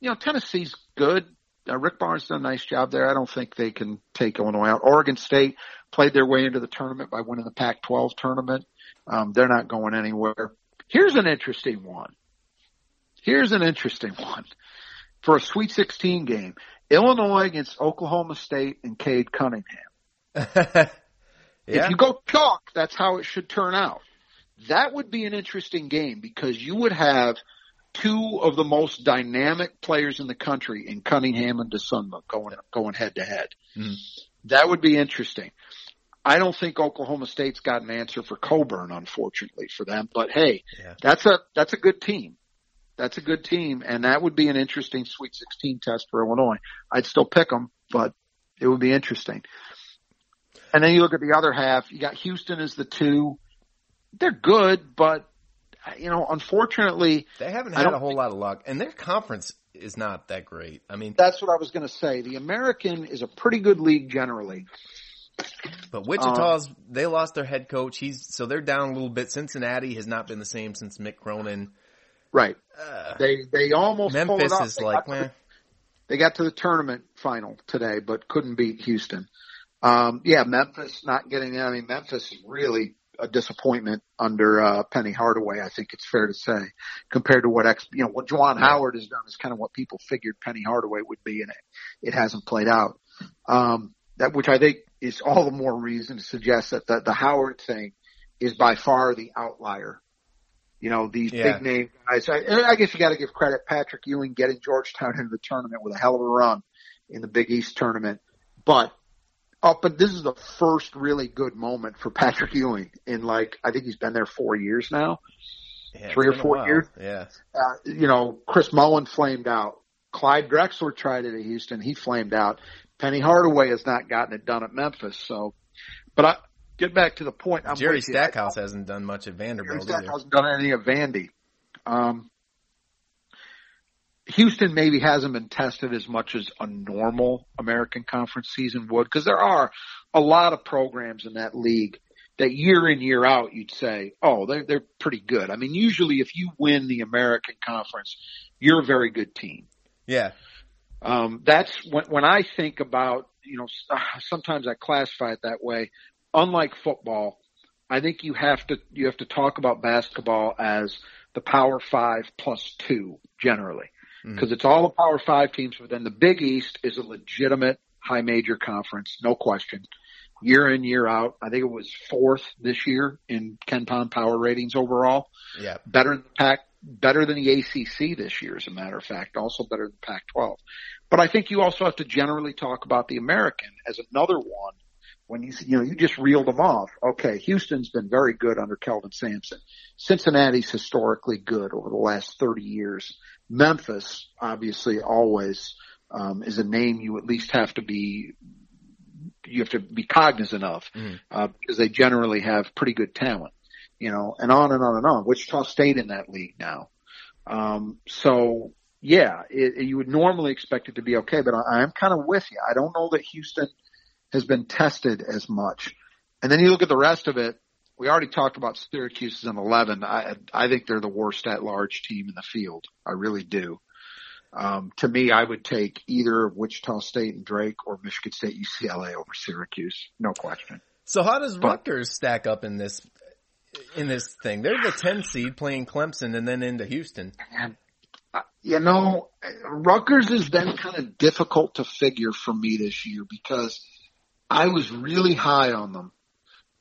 you know, Tennessee's good. Uh, Rick Barnes done a nice job there. I don't think they can take Illinois out. Oregon State played their way into the tournament by winning the Pac-12 tournament. Um, they're not going anywhere. Here's an interesting one. Here's an interesting one for a Sweet 16 game. Illinois against Oklahoma State and Cade Cunningham. yeah. If you go chalk, that's how it should turn out. That would be an interesting game because you would have two of the most dynamic players in the country in Cunningham and Dosunmu going going head to head. Mm. That would be interesting. I don't think Oklahoma State's got an answer for Cockburn, unfortunately for them. But hey, yeah. that's a that's a good team. That's a good team, and that would be an interesting Sweet 16 test for Illinois. I'd still pick them, but it would be interesting. And then you look at the other half. You got Houston as the two. They're good, but you know, unfortunately, they haven't had a whole lot of luck, and their conference is not that great. I mean, that's what I was going to say. The American is a pretty good league generally. But Wichita's um, they lost their head coach. He's so they're down a little bit. Cincinnati has not been the same since Mick Cronin. Right. Uh, they they almost Memphis is they like got they got to the tournament final today, but couldn't beat Houston. Um, yeah, Memphis not getting in. I mean, Memphis is really a disappointment under uh, Penny Hardaway. I think it's fair to say, compared to what ex, you know what Juwan Howard has done is kind of what people figured Penny Hardaway would be, and it it hasn't played out. Um, that which I think is all the more reason to suggest that the, the Howard thing is by far the outlier. You know, these yeah. big name guys. I, I guess you got to give credit Patrick Ewing getting Georgetown into the tournament with a hell of a run in the Big East tournament. But oh, but this is the first really good moment for Patrick Ewing in like I think he's been there four years now, yeah, three or four years. Yeah. Uh, you know, Chris Mullin flamed out. Clyde Drexler tried it at Houston. He flamed out. Penny Hardaway has not gotten it done at Memphis. So, but I get back to the point. I'm Jerry Stackhouse hasn't done much at Vanderbilt. Jerry Stackhouse hasn't done anything at Vandy. Um, Houston maybe hasn't been tested as much as a normal American Conference season would because there are a lot of programs in that league that year in year out you'd say, oh, they're they're pretty good. I mean, usually if you win the American Conference, you're a very good team. Yeah. Um, that's when, when I think about, you know, sometimes I classify it that way. Unlike football, I think you have to, you have to talk about basketball as the power five plus two generally. Mm. Cause it's all the power five teams, but then the Big East is a legitimate high major conference, no question. year in, year out. I think it was fourth this year in KenPom power ratings overall. Yeah. Better than the Pac, better than the ACC this year, as a matter of fact. Also better than Pac-12. But I think you also have to generally talk about the American as another one when you you know you just reeled them off. Okay, Houston's been very good under Kelvin Sampson. Cincinnati's historically good over the last 30 years. Memphis, obviously, always um, is a name you at least have to be you have to be cognizant of Mhm. uh, because they generally have pretty good talent, you know, and on and on and on. Wichita State in that league now. Um, so yeah, it, it- you would normally expect it to be okay, but I, I'm kind of with you. I don't know that Houston has been tested as much. And then you look at the rest of it. We already talked about Syracuse is an 11. I, I think they're the worst at large team in the field. I really do. Um, to me, I would take either Wichita State and Drake or Michigan State UCLA over Syracuse. No question. So how does But- Rutgers stack up in this in this thing? They're the 10 seed playing Clemson and then into Houston. And, uh, you know, Rutgers has been kind of difficult to figure for me this year because I was really high on them.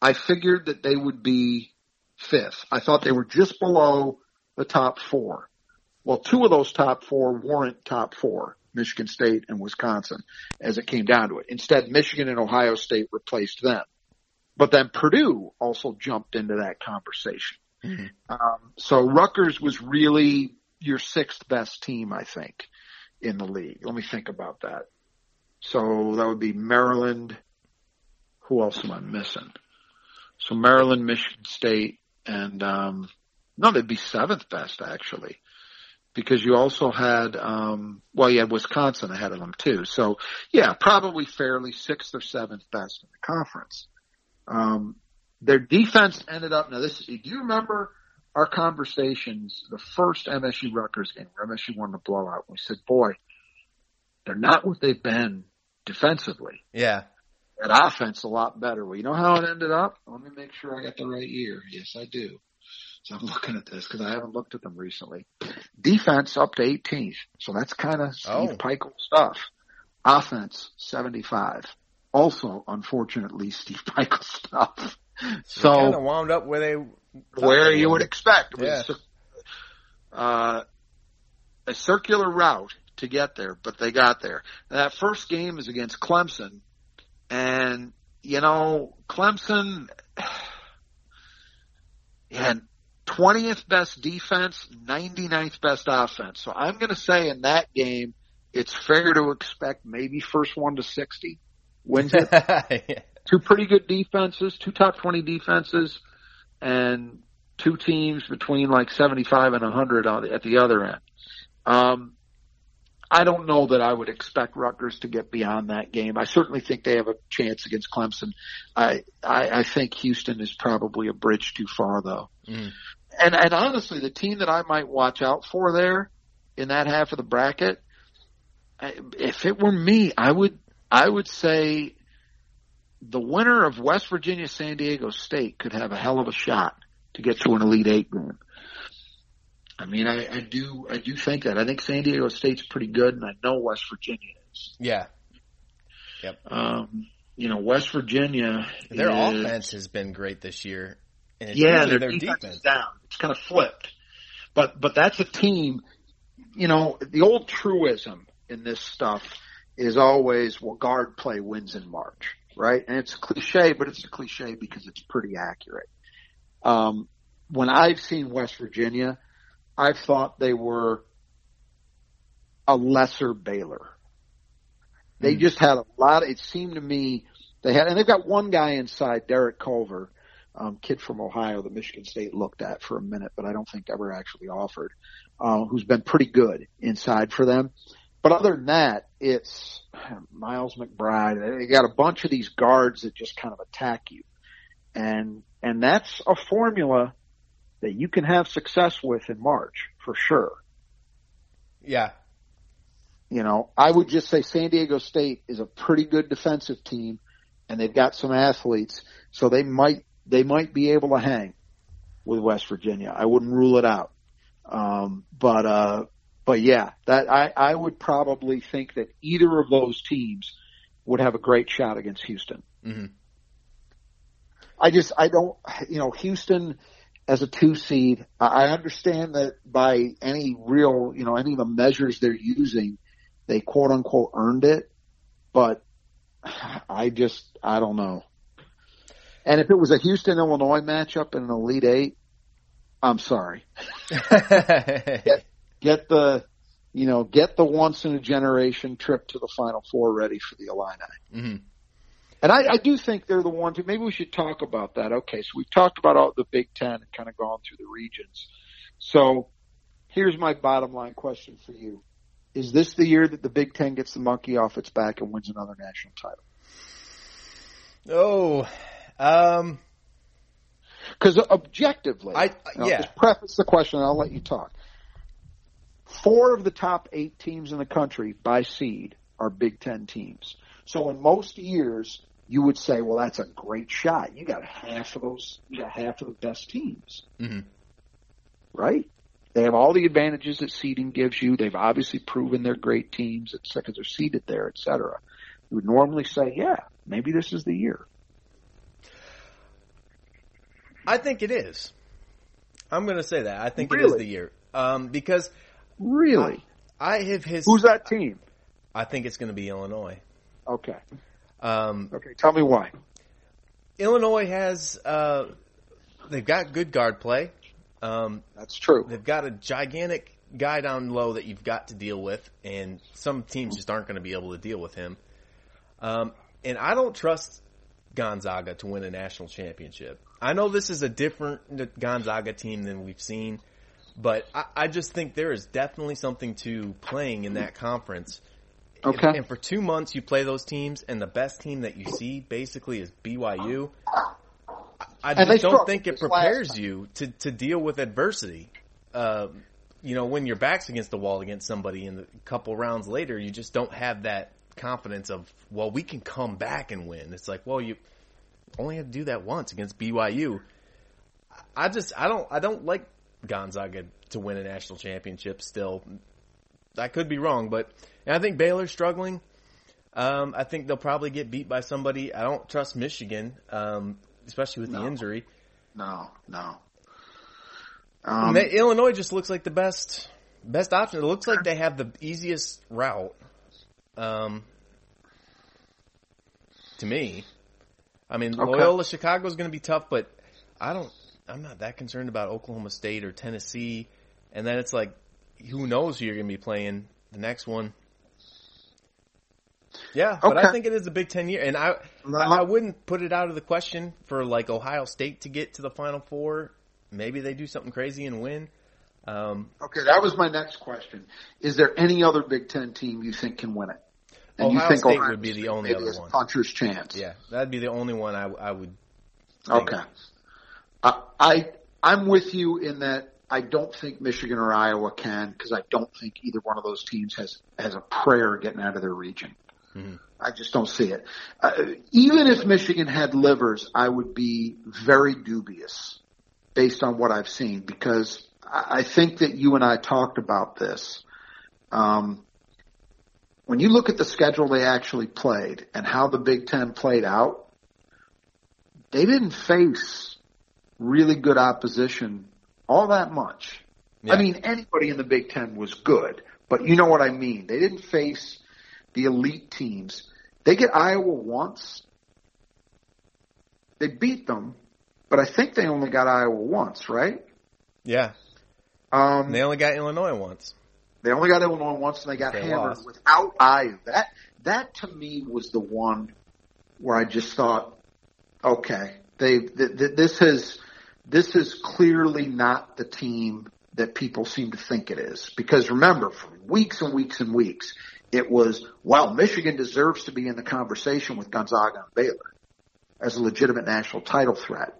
I figured that they would be fifth. I thought they were just below the top four. Well, two of those top four weren't top four, Michigan State and Wisconsin, as it came down to it. Instead, Michigan and Ohio State replaced them. But then Purdue also jumped into that conversation. Um, so Rutgers was really your sixth best team, I think, in the league. Let me think about that. So that would be Maryland. Who else am I missing? So Maryland, Michigan State, and um, no, they'd be seventh best actually, because you also had um, well, you had Wisconsin ahead of them too. So yeah, probably fairly sixth or seventh best in the conference. Um, their defense ended up now. This do you remember our conversations? The first MSU Rutgers game, where MSU won the blowout. We said, boy, they're not what they've been defensively. Yeah. That offense a lot better. Well, you know how it ended up? Let me make sure I got the right year. Yes, I do. So I'm looking at this because I haven't looked at them recently. Defense up to 18th. So that's kind of Steve Oh. Pikiell stuff. Offense 75. Also, unfortunately, Steve Pikiell stuff. So kind of wound up where they where you would expect. Yeah. was, uh, a circular route to get there, but they got there. That first game is against Clemson, and you know Clemson had 20th best defense, 99th best offense. So I'm going to say in that game, it's fair to expect maybe first one to 60 wins it yeah. two pretty good defenses, two top 20 defenses, and two teams between like 75 and 100 on the, at the other end. Um, I don't know that I would expect Rutgers to get beyond that game. I certainly think they have a chance against Clemson. I, I, I think Houston is probably a bridge too far though. Mhm. And, and honestly, the team that I might watch out for there in that half of the bracket, if it were me, I would, I would say the winner of West Virginia San Diego State could have a hell of a shot to get to an Elite Eight game. I mean, I, I do, I do think that. I think San Diego State's pretty good, and I know West Virginia is. yeah. Yep. Um, you know, West Virginia. Their is, offense has been great this year. And it's yeah, really their, defense, is down. It's kind of flipped. But but that's a team. You know, the old truism in this stuff is always, well, guard play wins in March, right? And it's a cliche, but it's a cliche because it's pretty accurate. Um, when I've seen West Virginia, I've thought they were a lesser Baylor. They just had a lot. Of, It seemed to me they had, and they've got one guy inside, Derek Culver, um, kid from Ohio that Michigan State looked at for a minute, but I don't think ever actually offered, uh, who's been pretty good inside for them. But other than that, it's Miles McBride. They got a bunch of these guards that just kind of attack you. And, and that's a formula that you can have success with in March for sure. Yeah. You know, I would just say San Diego State is a pretty good defensive team and they've got some athletes, so they might they might be able to hang with West Virginia. I wouldn't rule it out. Um, but uh, but yeah, that I I would probably think that either of those teams would have a great shot against Houston. hmm I just I don't you know Houston as a two seed. I understand that by any real you know any of the measures they're using, they quote unquote earned it, but I just I don't know. And if it was a Houston Illinois matchup in an Elite Eight, I'm sorry. get, get the you know get the once in a generation trip to the Final Four ready for the Illini. hmm And I, I do think they're the ones who maybe we should talk about that. Okay, so we've talked about all the Big Ten and kind of gone through the regions. So here's my bottom line question for you. Is this the year that the Big Ten gets the monkey off its back and wins another national title? Oh, um, Because objectively, I- I'll yeah. just preface the question and I'll let you talk. Four of the top eight teams in the country by seed are Big Ten teams. So in most years, you would say, well, that's a great shot. You got half of those, you got half of the best teams, mhm. right? They have all the advantages that seeding gives you. They've obviously proven they're great teams, because they're seeded there, et cetera. You would normally say, yeah, maybe this is the year. I think it is. I'm going to say that. I think it is the year. Um, because Really? I have his. Who's that team? I think it's going to be Illinois. Okay. Um, Okay. Tell me why. Illinois has. Uh, they've got good guard play. Um, That's true. they've got a gigantic guy down low that you've got to deal with, and some teams just aren't going to be able to deal with him. Um, and I don't trust Gonzaga to win a national championship. I know this is a different Gonzaga team than we've seen, but I, I just think there is definitely something to playing in that conference. Okay. And, and for two months you play those teams, and the best team that you see basically is BYU. I, just don't think it prepares you to, to deal with adversity. Uh, you know, when your back's against the wall against somebody, and a couple rounds later, you just don't have that confidence of, well, we can come back and win. It's like, well, you only had to do that once against BYU. I just, I don't, I don't like Gonzaga to win a national championship. Still, I could be wrong, but and I think Baylor's struggling. Um, I think they'll probably get beat by somebody. I don't trust Michigan, um, especially with the injury. No, no. Um, Illinois just looks like the best best option. It looks like they have the easiest route. Um, to me, I mean, Okay. Loyola Chicago is going to be tough, but I don't. I'm not that concerned about Oklahoma State or Tennessee. And then it's like, who knows who you're going to be playing the next one. Yeah, but I think it is a Big Ten year, and I I I wouldn't put it out of the question for like Ohio State to get to the Final Four. Maybe they do something crazy and win. Um, okay, that was my next question. Is there any other Big Ten team you think can win it? And Ohio you think State would be the only other one. puncher's chance. yeah, that'd be the only one I, I would. think. Okay. I, I I'm with you in that I don't think Michigan or Iowa can because I don't think either one of those teams has has a prayer getting out of their region. Mhm. I just don't see it. Uh, even if Michigan had Livers, I would be very dubious based on what I've seen because I, I think that you and I talked about this. Um, when you look at the schedule they actually played and how the Big Ten played out, they didn't face really good opposition all that much. Yeah. I mean, anybody in the Big Ten was good, but you know what I mean. They didn't face the elite teams. They get Iowa once. They beat them, but I think they only got Iowa once, right? Yeah, Um, they only got Illinois once. They only got Illinois once, and they got They hammered lost. without Iowa. That that to me was the one where I just thought, okay, they th- th- this has this is clearly not the team that people seem to think it is. Because remember, for weeks and weeks and weeks, it was well, Michigan deserves to be in the conversation with Gonzaga and Baylor as a legitimate national title threat.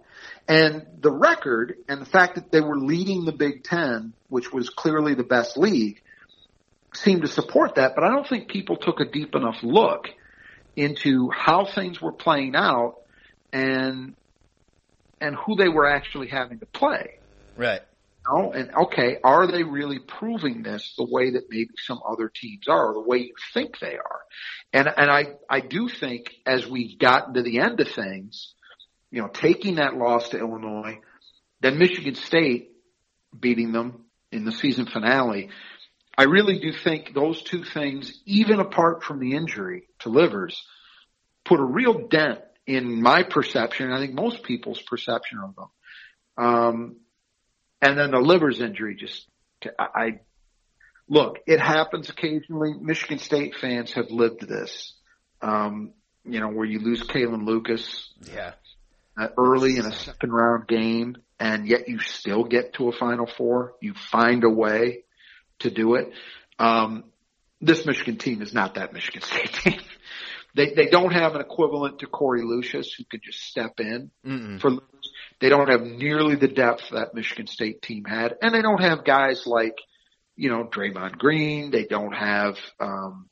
And the record and the fact that they were leading the Big Ten, which was clearly the best league, seemed to support that. But I don't think people took a deep enough look into how things were playing out and and who they were actually having to play. Right. You know? And okay, are they really proving this the way that maybe some other teams are, or the way you think they are? And and I I do think as we got to the end of things, you know, taking that loss to Illinois, then Michigan State beating them in the season finale. I really do think those two things, even apart from the injury to Livers, put a real dent in my perception, I think most people's perception of them. Um, and then the Livers injury just, I, look, it happens occasionally. Michigan State fans have lived this. Um, you know, where you lose Kalin Lucas. Yeah. Uh, early in a second round game and yet you still get to a final four. You find a way to do it. Um, this Michigan team is not that Michigan State team. They they don't have an equivalent to Korie Lucious who could just step in Mm-mm. for. They don't have nearly the depth that Michigan State team had, and they don't have guys like, you know, Draymond Green. They don't have um,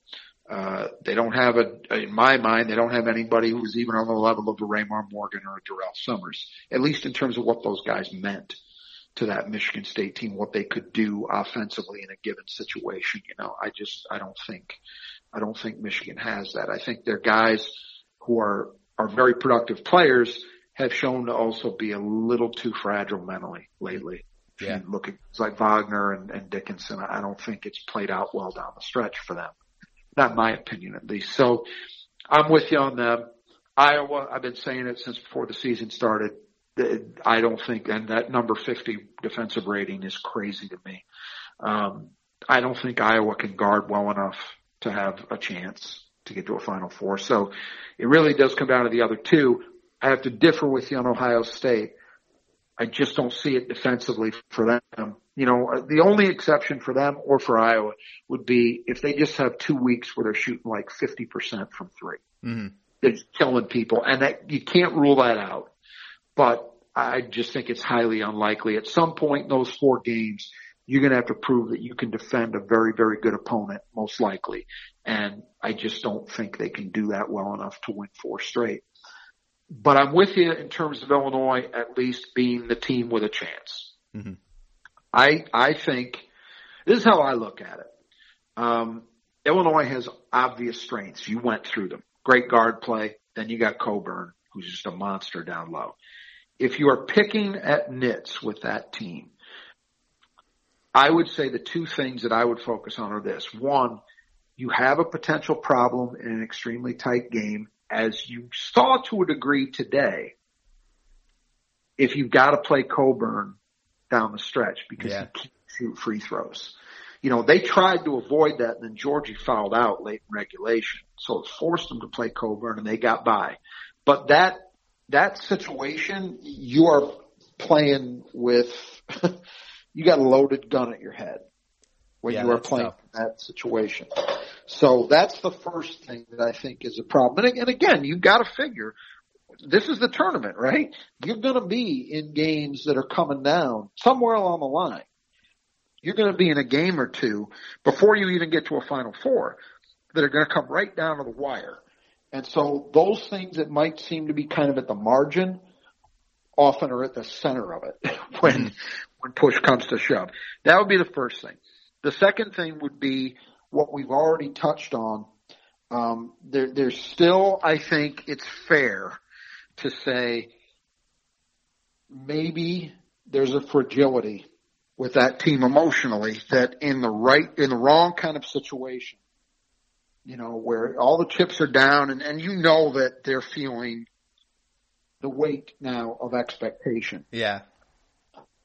uh, they don't have a, in my mind, they don't have anybody who's even on the level of a Raymar Morgan or a Durrell Summers, at least in terms of what those guys meant to that Michigan State team, what they could do offensively in a given situation. You know, I just, I don't think, I don't think Michigan has that. I think their guys who are, are very productive players have shown to also be a little too fragile mentally lately. Yeah. If you look at like Wagner and, and Dickinson, I don't think it's played out well down the stretch for them. Not my opinion at least. So I'm with you on them. Iowa, I've been saying it since before the season started. I don't think, and that number 50 defensive rating is crazy to me. Um, I don't think Iowa can guard well enough to have a chance to get to a final four. So it really does come down to the other two. I have to differ with you on Ohio State. I just don't see it defensively for them. You know, the only exception for them or for Iowa would be if they just have two weeks where they're shooting like 50% from 3 Mm-hmm. They're killing people and that you can't rule that out. But I just think it's highly unlikely. At some point in those four games, you're going to have to prove that you can defend a very, very good opponent, most likely. And I just don't think they can do that well enough to win four straight. But I'm with you in terms of Illinois at least being the team with a chance. Mm-hmm. I I think this is how I look at it. Um, Illinois has obvious strengths. You went through them. Great guard play. Then you got Cockburn, who's just a monster down low. If you are picking at nits with that team, I would say the two things that I would focus on are this. One, you have a potential problem in an extremely tight game, as you saw to a degree today. If you've got to play Cockburn down the stretch because Yeah. he can't shoot free throws. You know, they tried to avoid that and then Giorgi fouled out late in regulation. So it forced them to play Cockburn and they got by. But that, that situation, you are playing with, you got a loaded gun at your head when Yeah, you are playing tough. that situation. So that's the first thing that I think is a problem. And, and again, you've got to figure this is the tournament, right? You're going to be in games that are coming down somewhere along the line. You're going to be in a game or two before you even get to a final four that are going to come right down to the wire. And so those things that might seem to be kind of at the margin often are at the center of it when, mm-hmm. When push comes to shove. That would be the first thing. The second thing would be what we've already touched on. Um, there, there's still, I think it's fair to say maybe there's a fragility with that team emotionally that in the right, in the wrong kind of situation, you know, where all the chips are down and, and you know that they're feeling the weight now of expectation. Yeah.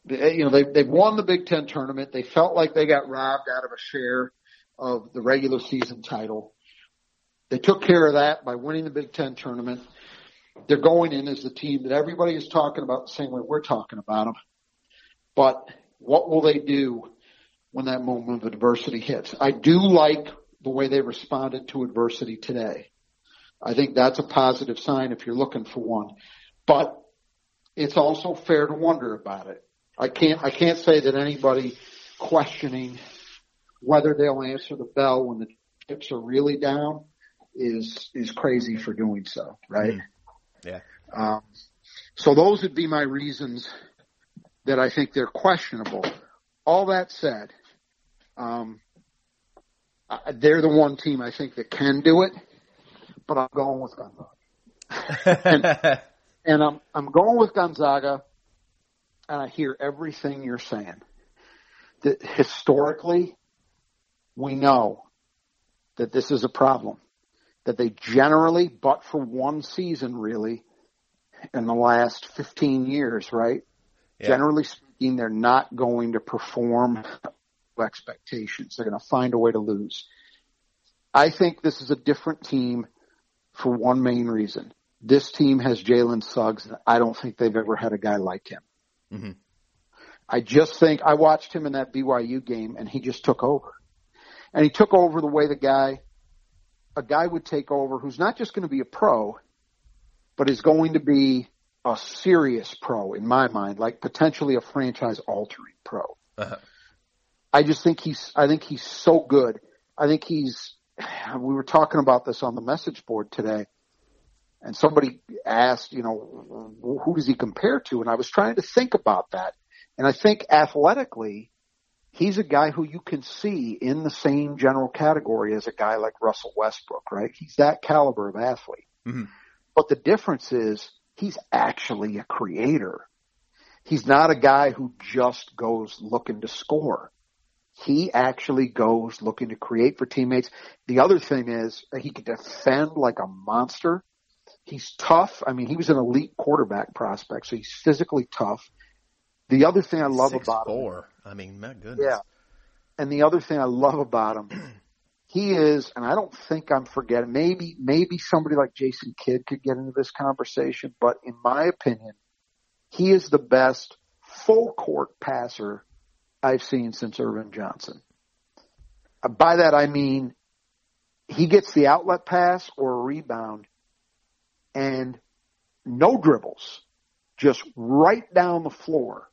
You know, they, they've won the Big Ten tournament. They felt like they got robbed out of a share of the regular season title. They took care of that by winning the Big Ten tournament. They're going in as the team that everybody is talking about the same way we're talking about them. But what will they do when that moment of adversity hits? I do like the way they responded to adversity today. I think that's a positive sign if you're looking for one. But it's also fair to wonder about it. I can't, I can't say that anybody questioning whether they'll answer the bell when the chips are really down is, is crazy for doing so, right? Yeah. Um, so those would be my reasons that I think they're questionable. All that said, um, I- they're the one team I think that can do it, but I'm going with Gunlock. And I'm I'm going with Gonzaga, and I hear everything you're saying. That historically, we know that this is a problem. That they generally, but for one season, really, in the last 15 years, right? Yeah. Generally speaking, they're not going to perform expectations. They're going to find a way to lose. I think this is a different team for one main reason. This team has Jalen Suggs, and I don't think they've ever had a guy like him. Hmm I just think I watched him in that BYU game, and he just took over. And he took over the way the guy, a guy would take over who's not just going to be a pro, but is going to be a serious pro in my mind, like potentially a franchise altering pro. Uh-huh. I just think he's, I think he's so good. I think he's, we were talking about this on the message board today and somebody asked, you know, who does he compare to? And I was trying to think about that. And I think athletically, he's a guy who you can see in the same general category as a guy like Russell Westbrook, right? He's that caliber of athlete. Mhm. But the difference is he's actually a creator. He's not a guy who just goes looking to score. He actually goes looking to create for teammates. The other thing is he can defend like a monster. He's tough. I mean, he was an elite quarterback prospect, so he's physically tough. The other thing I love Six about him, four. I mean, my goodness. yeah, and the other thing I love about him, he is, and I don't think I'm forgetting. Maybe, maybe somebody like Jason Kidd could get into this conversation, but in my opinion, he is the best full court passer I've seen since Earvin Johnson. By that I mean he gets the outlet pass or a rebound and no dribbles, just right down the floor.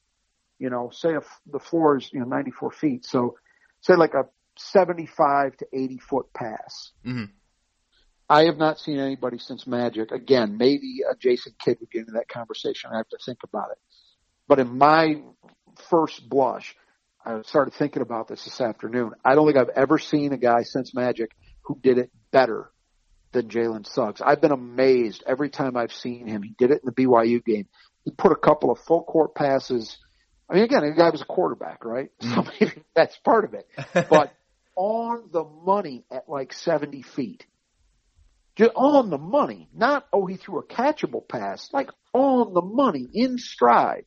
You know, say if the floor is, you know, 94 feet. So say like a 75 to 80 foot pass. Mhm. I have not seen anybody since Magic. Again, maybe a Jason Kidd would get into that conversation. I have to think about it. But in my first blush, I started thinking about this this afternoon. I don't think I've ever seen a guy since Magic who did it better than Jalen Suggs. I've been amazed every time I've seen him. He did it in the BYU game. He put a couple of full court passes. I mean, again, the guy was a quarterback, right? So maybe that's part of it. But on the money at like 70 feet. Just on the money. Not, oh, he threw a catchable pass. Like on the money, in stride.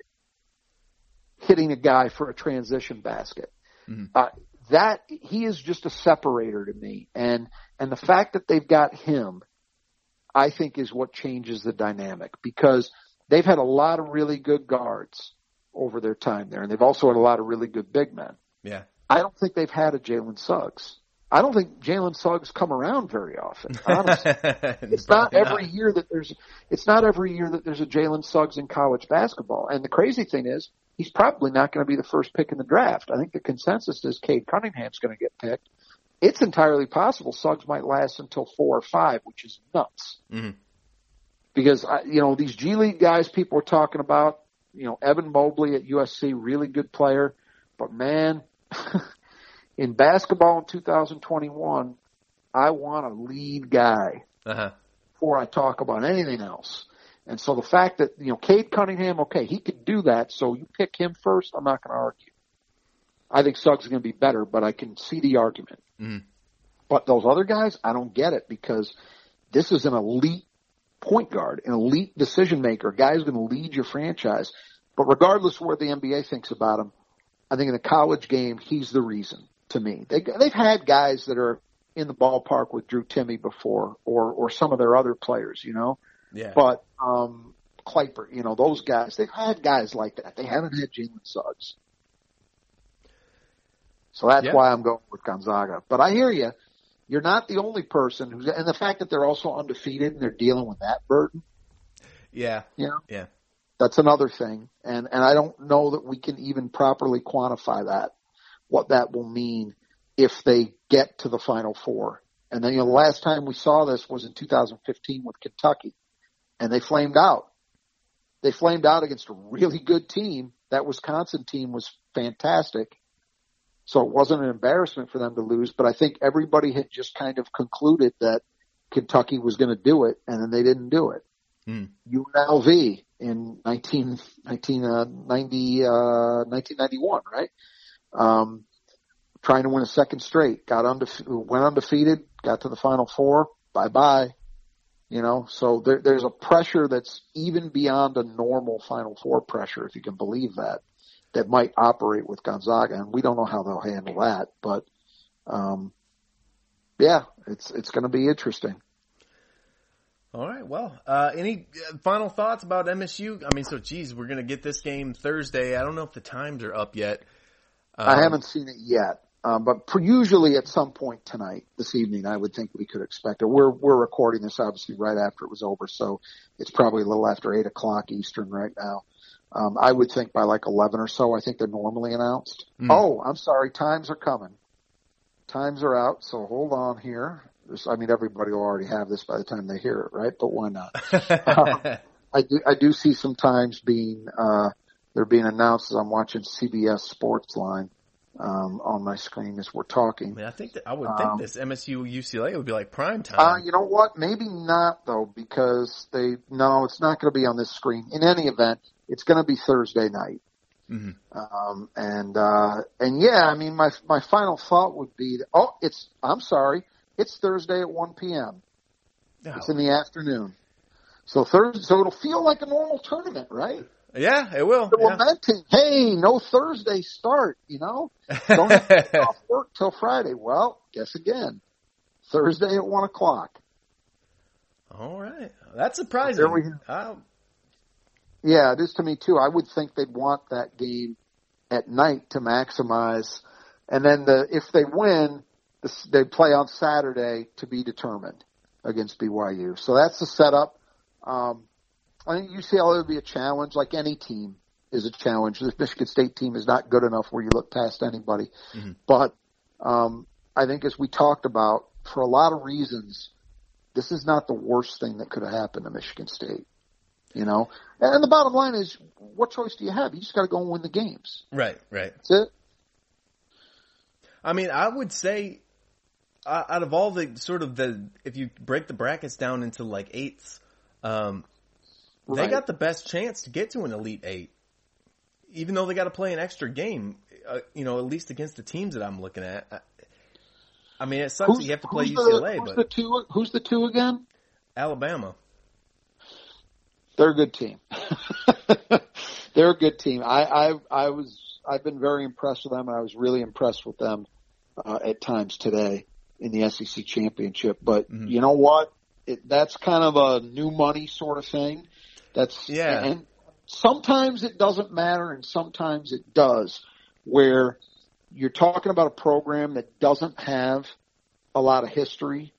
Hitting a guy for a transition basket. Mhm. Uh, that, he is just a separator to me. And, and the fact that they've got him, I think is what changes the dynamic because they've had a lot of really good guards over their time there. And they've also had a lot of really good big men. Yeah. I don't think they've had a Jalen Suggs. I don't think Jalen Suggs come around very often. Honestly, it's not every year that there's. It's not every year that there's a Jalen Suggs in college basketball. And the crazy thing is, he's probably not going to be the first pick in the draft. I think the consensus is Cade Cunningham's going to get picked. It's entirely possible Suggs might last until four or five, which is nuts. Mhm. Because I, you know these G League guys people are talking about. You know Evan Mobley at USC, really good player, but man, in basketball in 2021, I want a lead guy Uh-huh. before I talk about anything else. And so the fact that, you know, Cade Cunningham, okay, he could do that, so you pick him first, I'm not going to argue. I think Suggs is going to be better, but I can see the argument. Mhm. But those other guys, I don't get it because this is an elite point guard, an elite decision maker, a guy who's going to lead your franchise. But regardless of what the NBA thinks about him, I think in the college game, he's the reason to me. They, they've had guys that are in the ballpark with Drew Timme before or, or some of their other players, you know, Yeah. but, um, Kleiper, you know, those guys, they've had guys like that. They haven't had Jalen Suggs. So that's Yeah. why I'm going with Gonzaga. But I hear you. You're not the only person who's, and the fact that they're also undefeated and they're dealing with that burden, yeah. you know, Yeah. that's another thing. And, and I don't know that we can even properly quantify that, what that will mean if they get to the final four. And then, you know, the last time we saw this was in 2015 with Kentucky and they flamed out. They flamed out against a really good team. That Wisconsin team was fantastic. So it wasn't an embarrassment for them to lose, but I think everybody had just kind of concluded that Kentucky was going to do it and then they didn't do it. Hmm. UNLV, in 19, 1990, uh, 1991, right? Um, trying to win a second straight, got undefe- went undefeated, got to the final four, bye bye. You know, so there, there's a pressure that's even beyond a normal final four pressure, if you can believe that, that might operate with Gonzaga. And we don't know how they'll handle that, but, um, yeah, it's, it's going to be interesting. All right. Well, uh, any uh, final thoughts about MSU? I mean, so geez, we're gonna get this game Thursday. I don't know if the times are up yet. Um, I haven't seen it yet, um, but for usually at some point tonight, this evening, I would think we could expect it. We're we're recording this obviously right after it was over, so it's probably a little after eight o'clock Eastern right now. Um, I would think by like eleven or so. I think they're normally announced. Mm. Oh, I'm sorry, times are coming. Times are out, so hold on here. This, I mean, everybody will already have this by the time they hear it, right? But why not? I do, I do see some times being, uh, they're being announced as I'm watching CBS Sportsline, um, on my screen as we're I talking. mean, I think that I would Um, think this MSU UCLA would be like prime time. Uh, you know what? Maybe not though, because they, no, it's not going to be on this screen. In any event, it's going to be Thursday night. Mhm. Um, and, uh, and yeah, I mean, my, my final thought would be, that, oh, it's, I'm sorry, it's Thursday at 1 p.m. It's Oh. in the afternoon. So Thursday, so it'll feel like a normal tournament, right? Yeah, it will. The Yeah. lamenting, hey, no Thursday start, you know? Don't have to get off work till Friday. Well, guess again. Thursday at one o'clock. All right, that's surprising. There we go. Yeah, it is to me too. I would think they'd want that game at night to maximize, and then the if they win, they play on Saturday to be determined against BYU. So that's the setup. Um, I think UCLA would be a challenge, like any team is a challenge. This Michigan State team is not good enough where you look past anybody. Mhm. But um, I think, as we talked about, for a lot of reasons, this is not the worst thing that could have happened to Michigan State. You know, and the bottom line is, what choice do you have? You just got to go and win the games. right, right. That's it. I mean, I would say uh, out of all the sort of the if you break the brackets down into like eights, um, they Right. got the best chance to get to an elite eight, even though they got to play an extra game. Uh, you know, at least against the teams that I'm looking at. I, I mean, it sucks that you have to play who's UCLA, the, who's but the two? Who's the two again? Alabama. They're a good team. They're a good team. I, I, I was, I've been very impressed with them, and I was really impressed with them uh, at times today in the SEC championship. But Mhm. you know what? It, that's kind of a new money sort of thing. That's Yeah. And sometimes it doesn't matter, and sometimes it does. Where you're talking about a program that doesn't have a lot of history,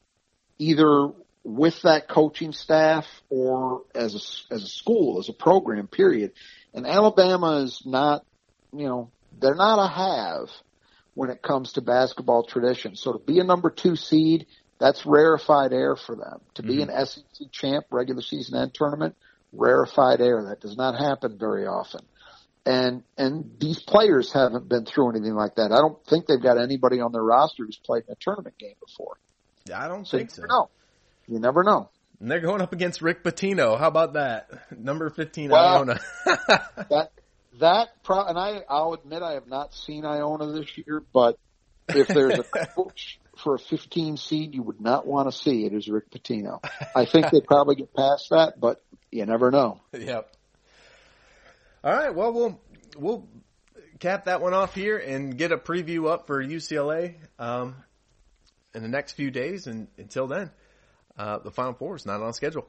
either with that coaching staff or as a, as a school, as a program, period. And Alabama is not, you know, they're not a have when it comes to basketball tradition. So to be a number two seed, that's rarefied air for them. To be mm-hmm. an SEC champ, regular season and tournament, rarefied air. That does not happen very often. And, and these players haven't been through anything like that. I don't think they've got anybody on their roster who's played in a tournament game before. Yeah, I don't So you think so. never know. You never know. And they're going up against Rick Pitino. How about that? Number 15 Wow. Iona. That that pro and I I'll admit I have not seen Iona this year, but if there's a coach for a 15 seed you would not want to see, it is Rick Pitino. I think they'd probably get past that, but you never know. Yep. All right. Well, we'll we'll cap that one off here and get a preview up for UCLA um, in the next few days. And until then, uh, the Final Four is not on schedule.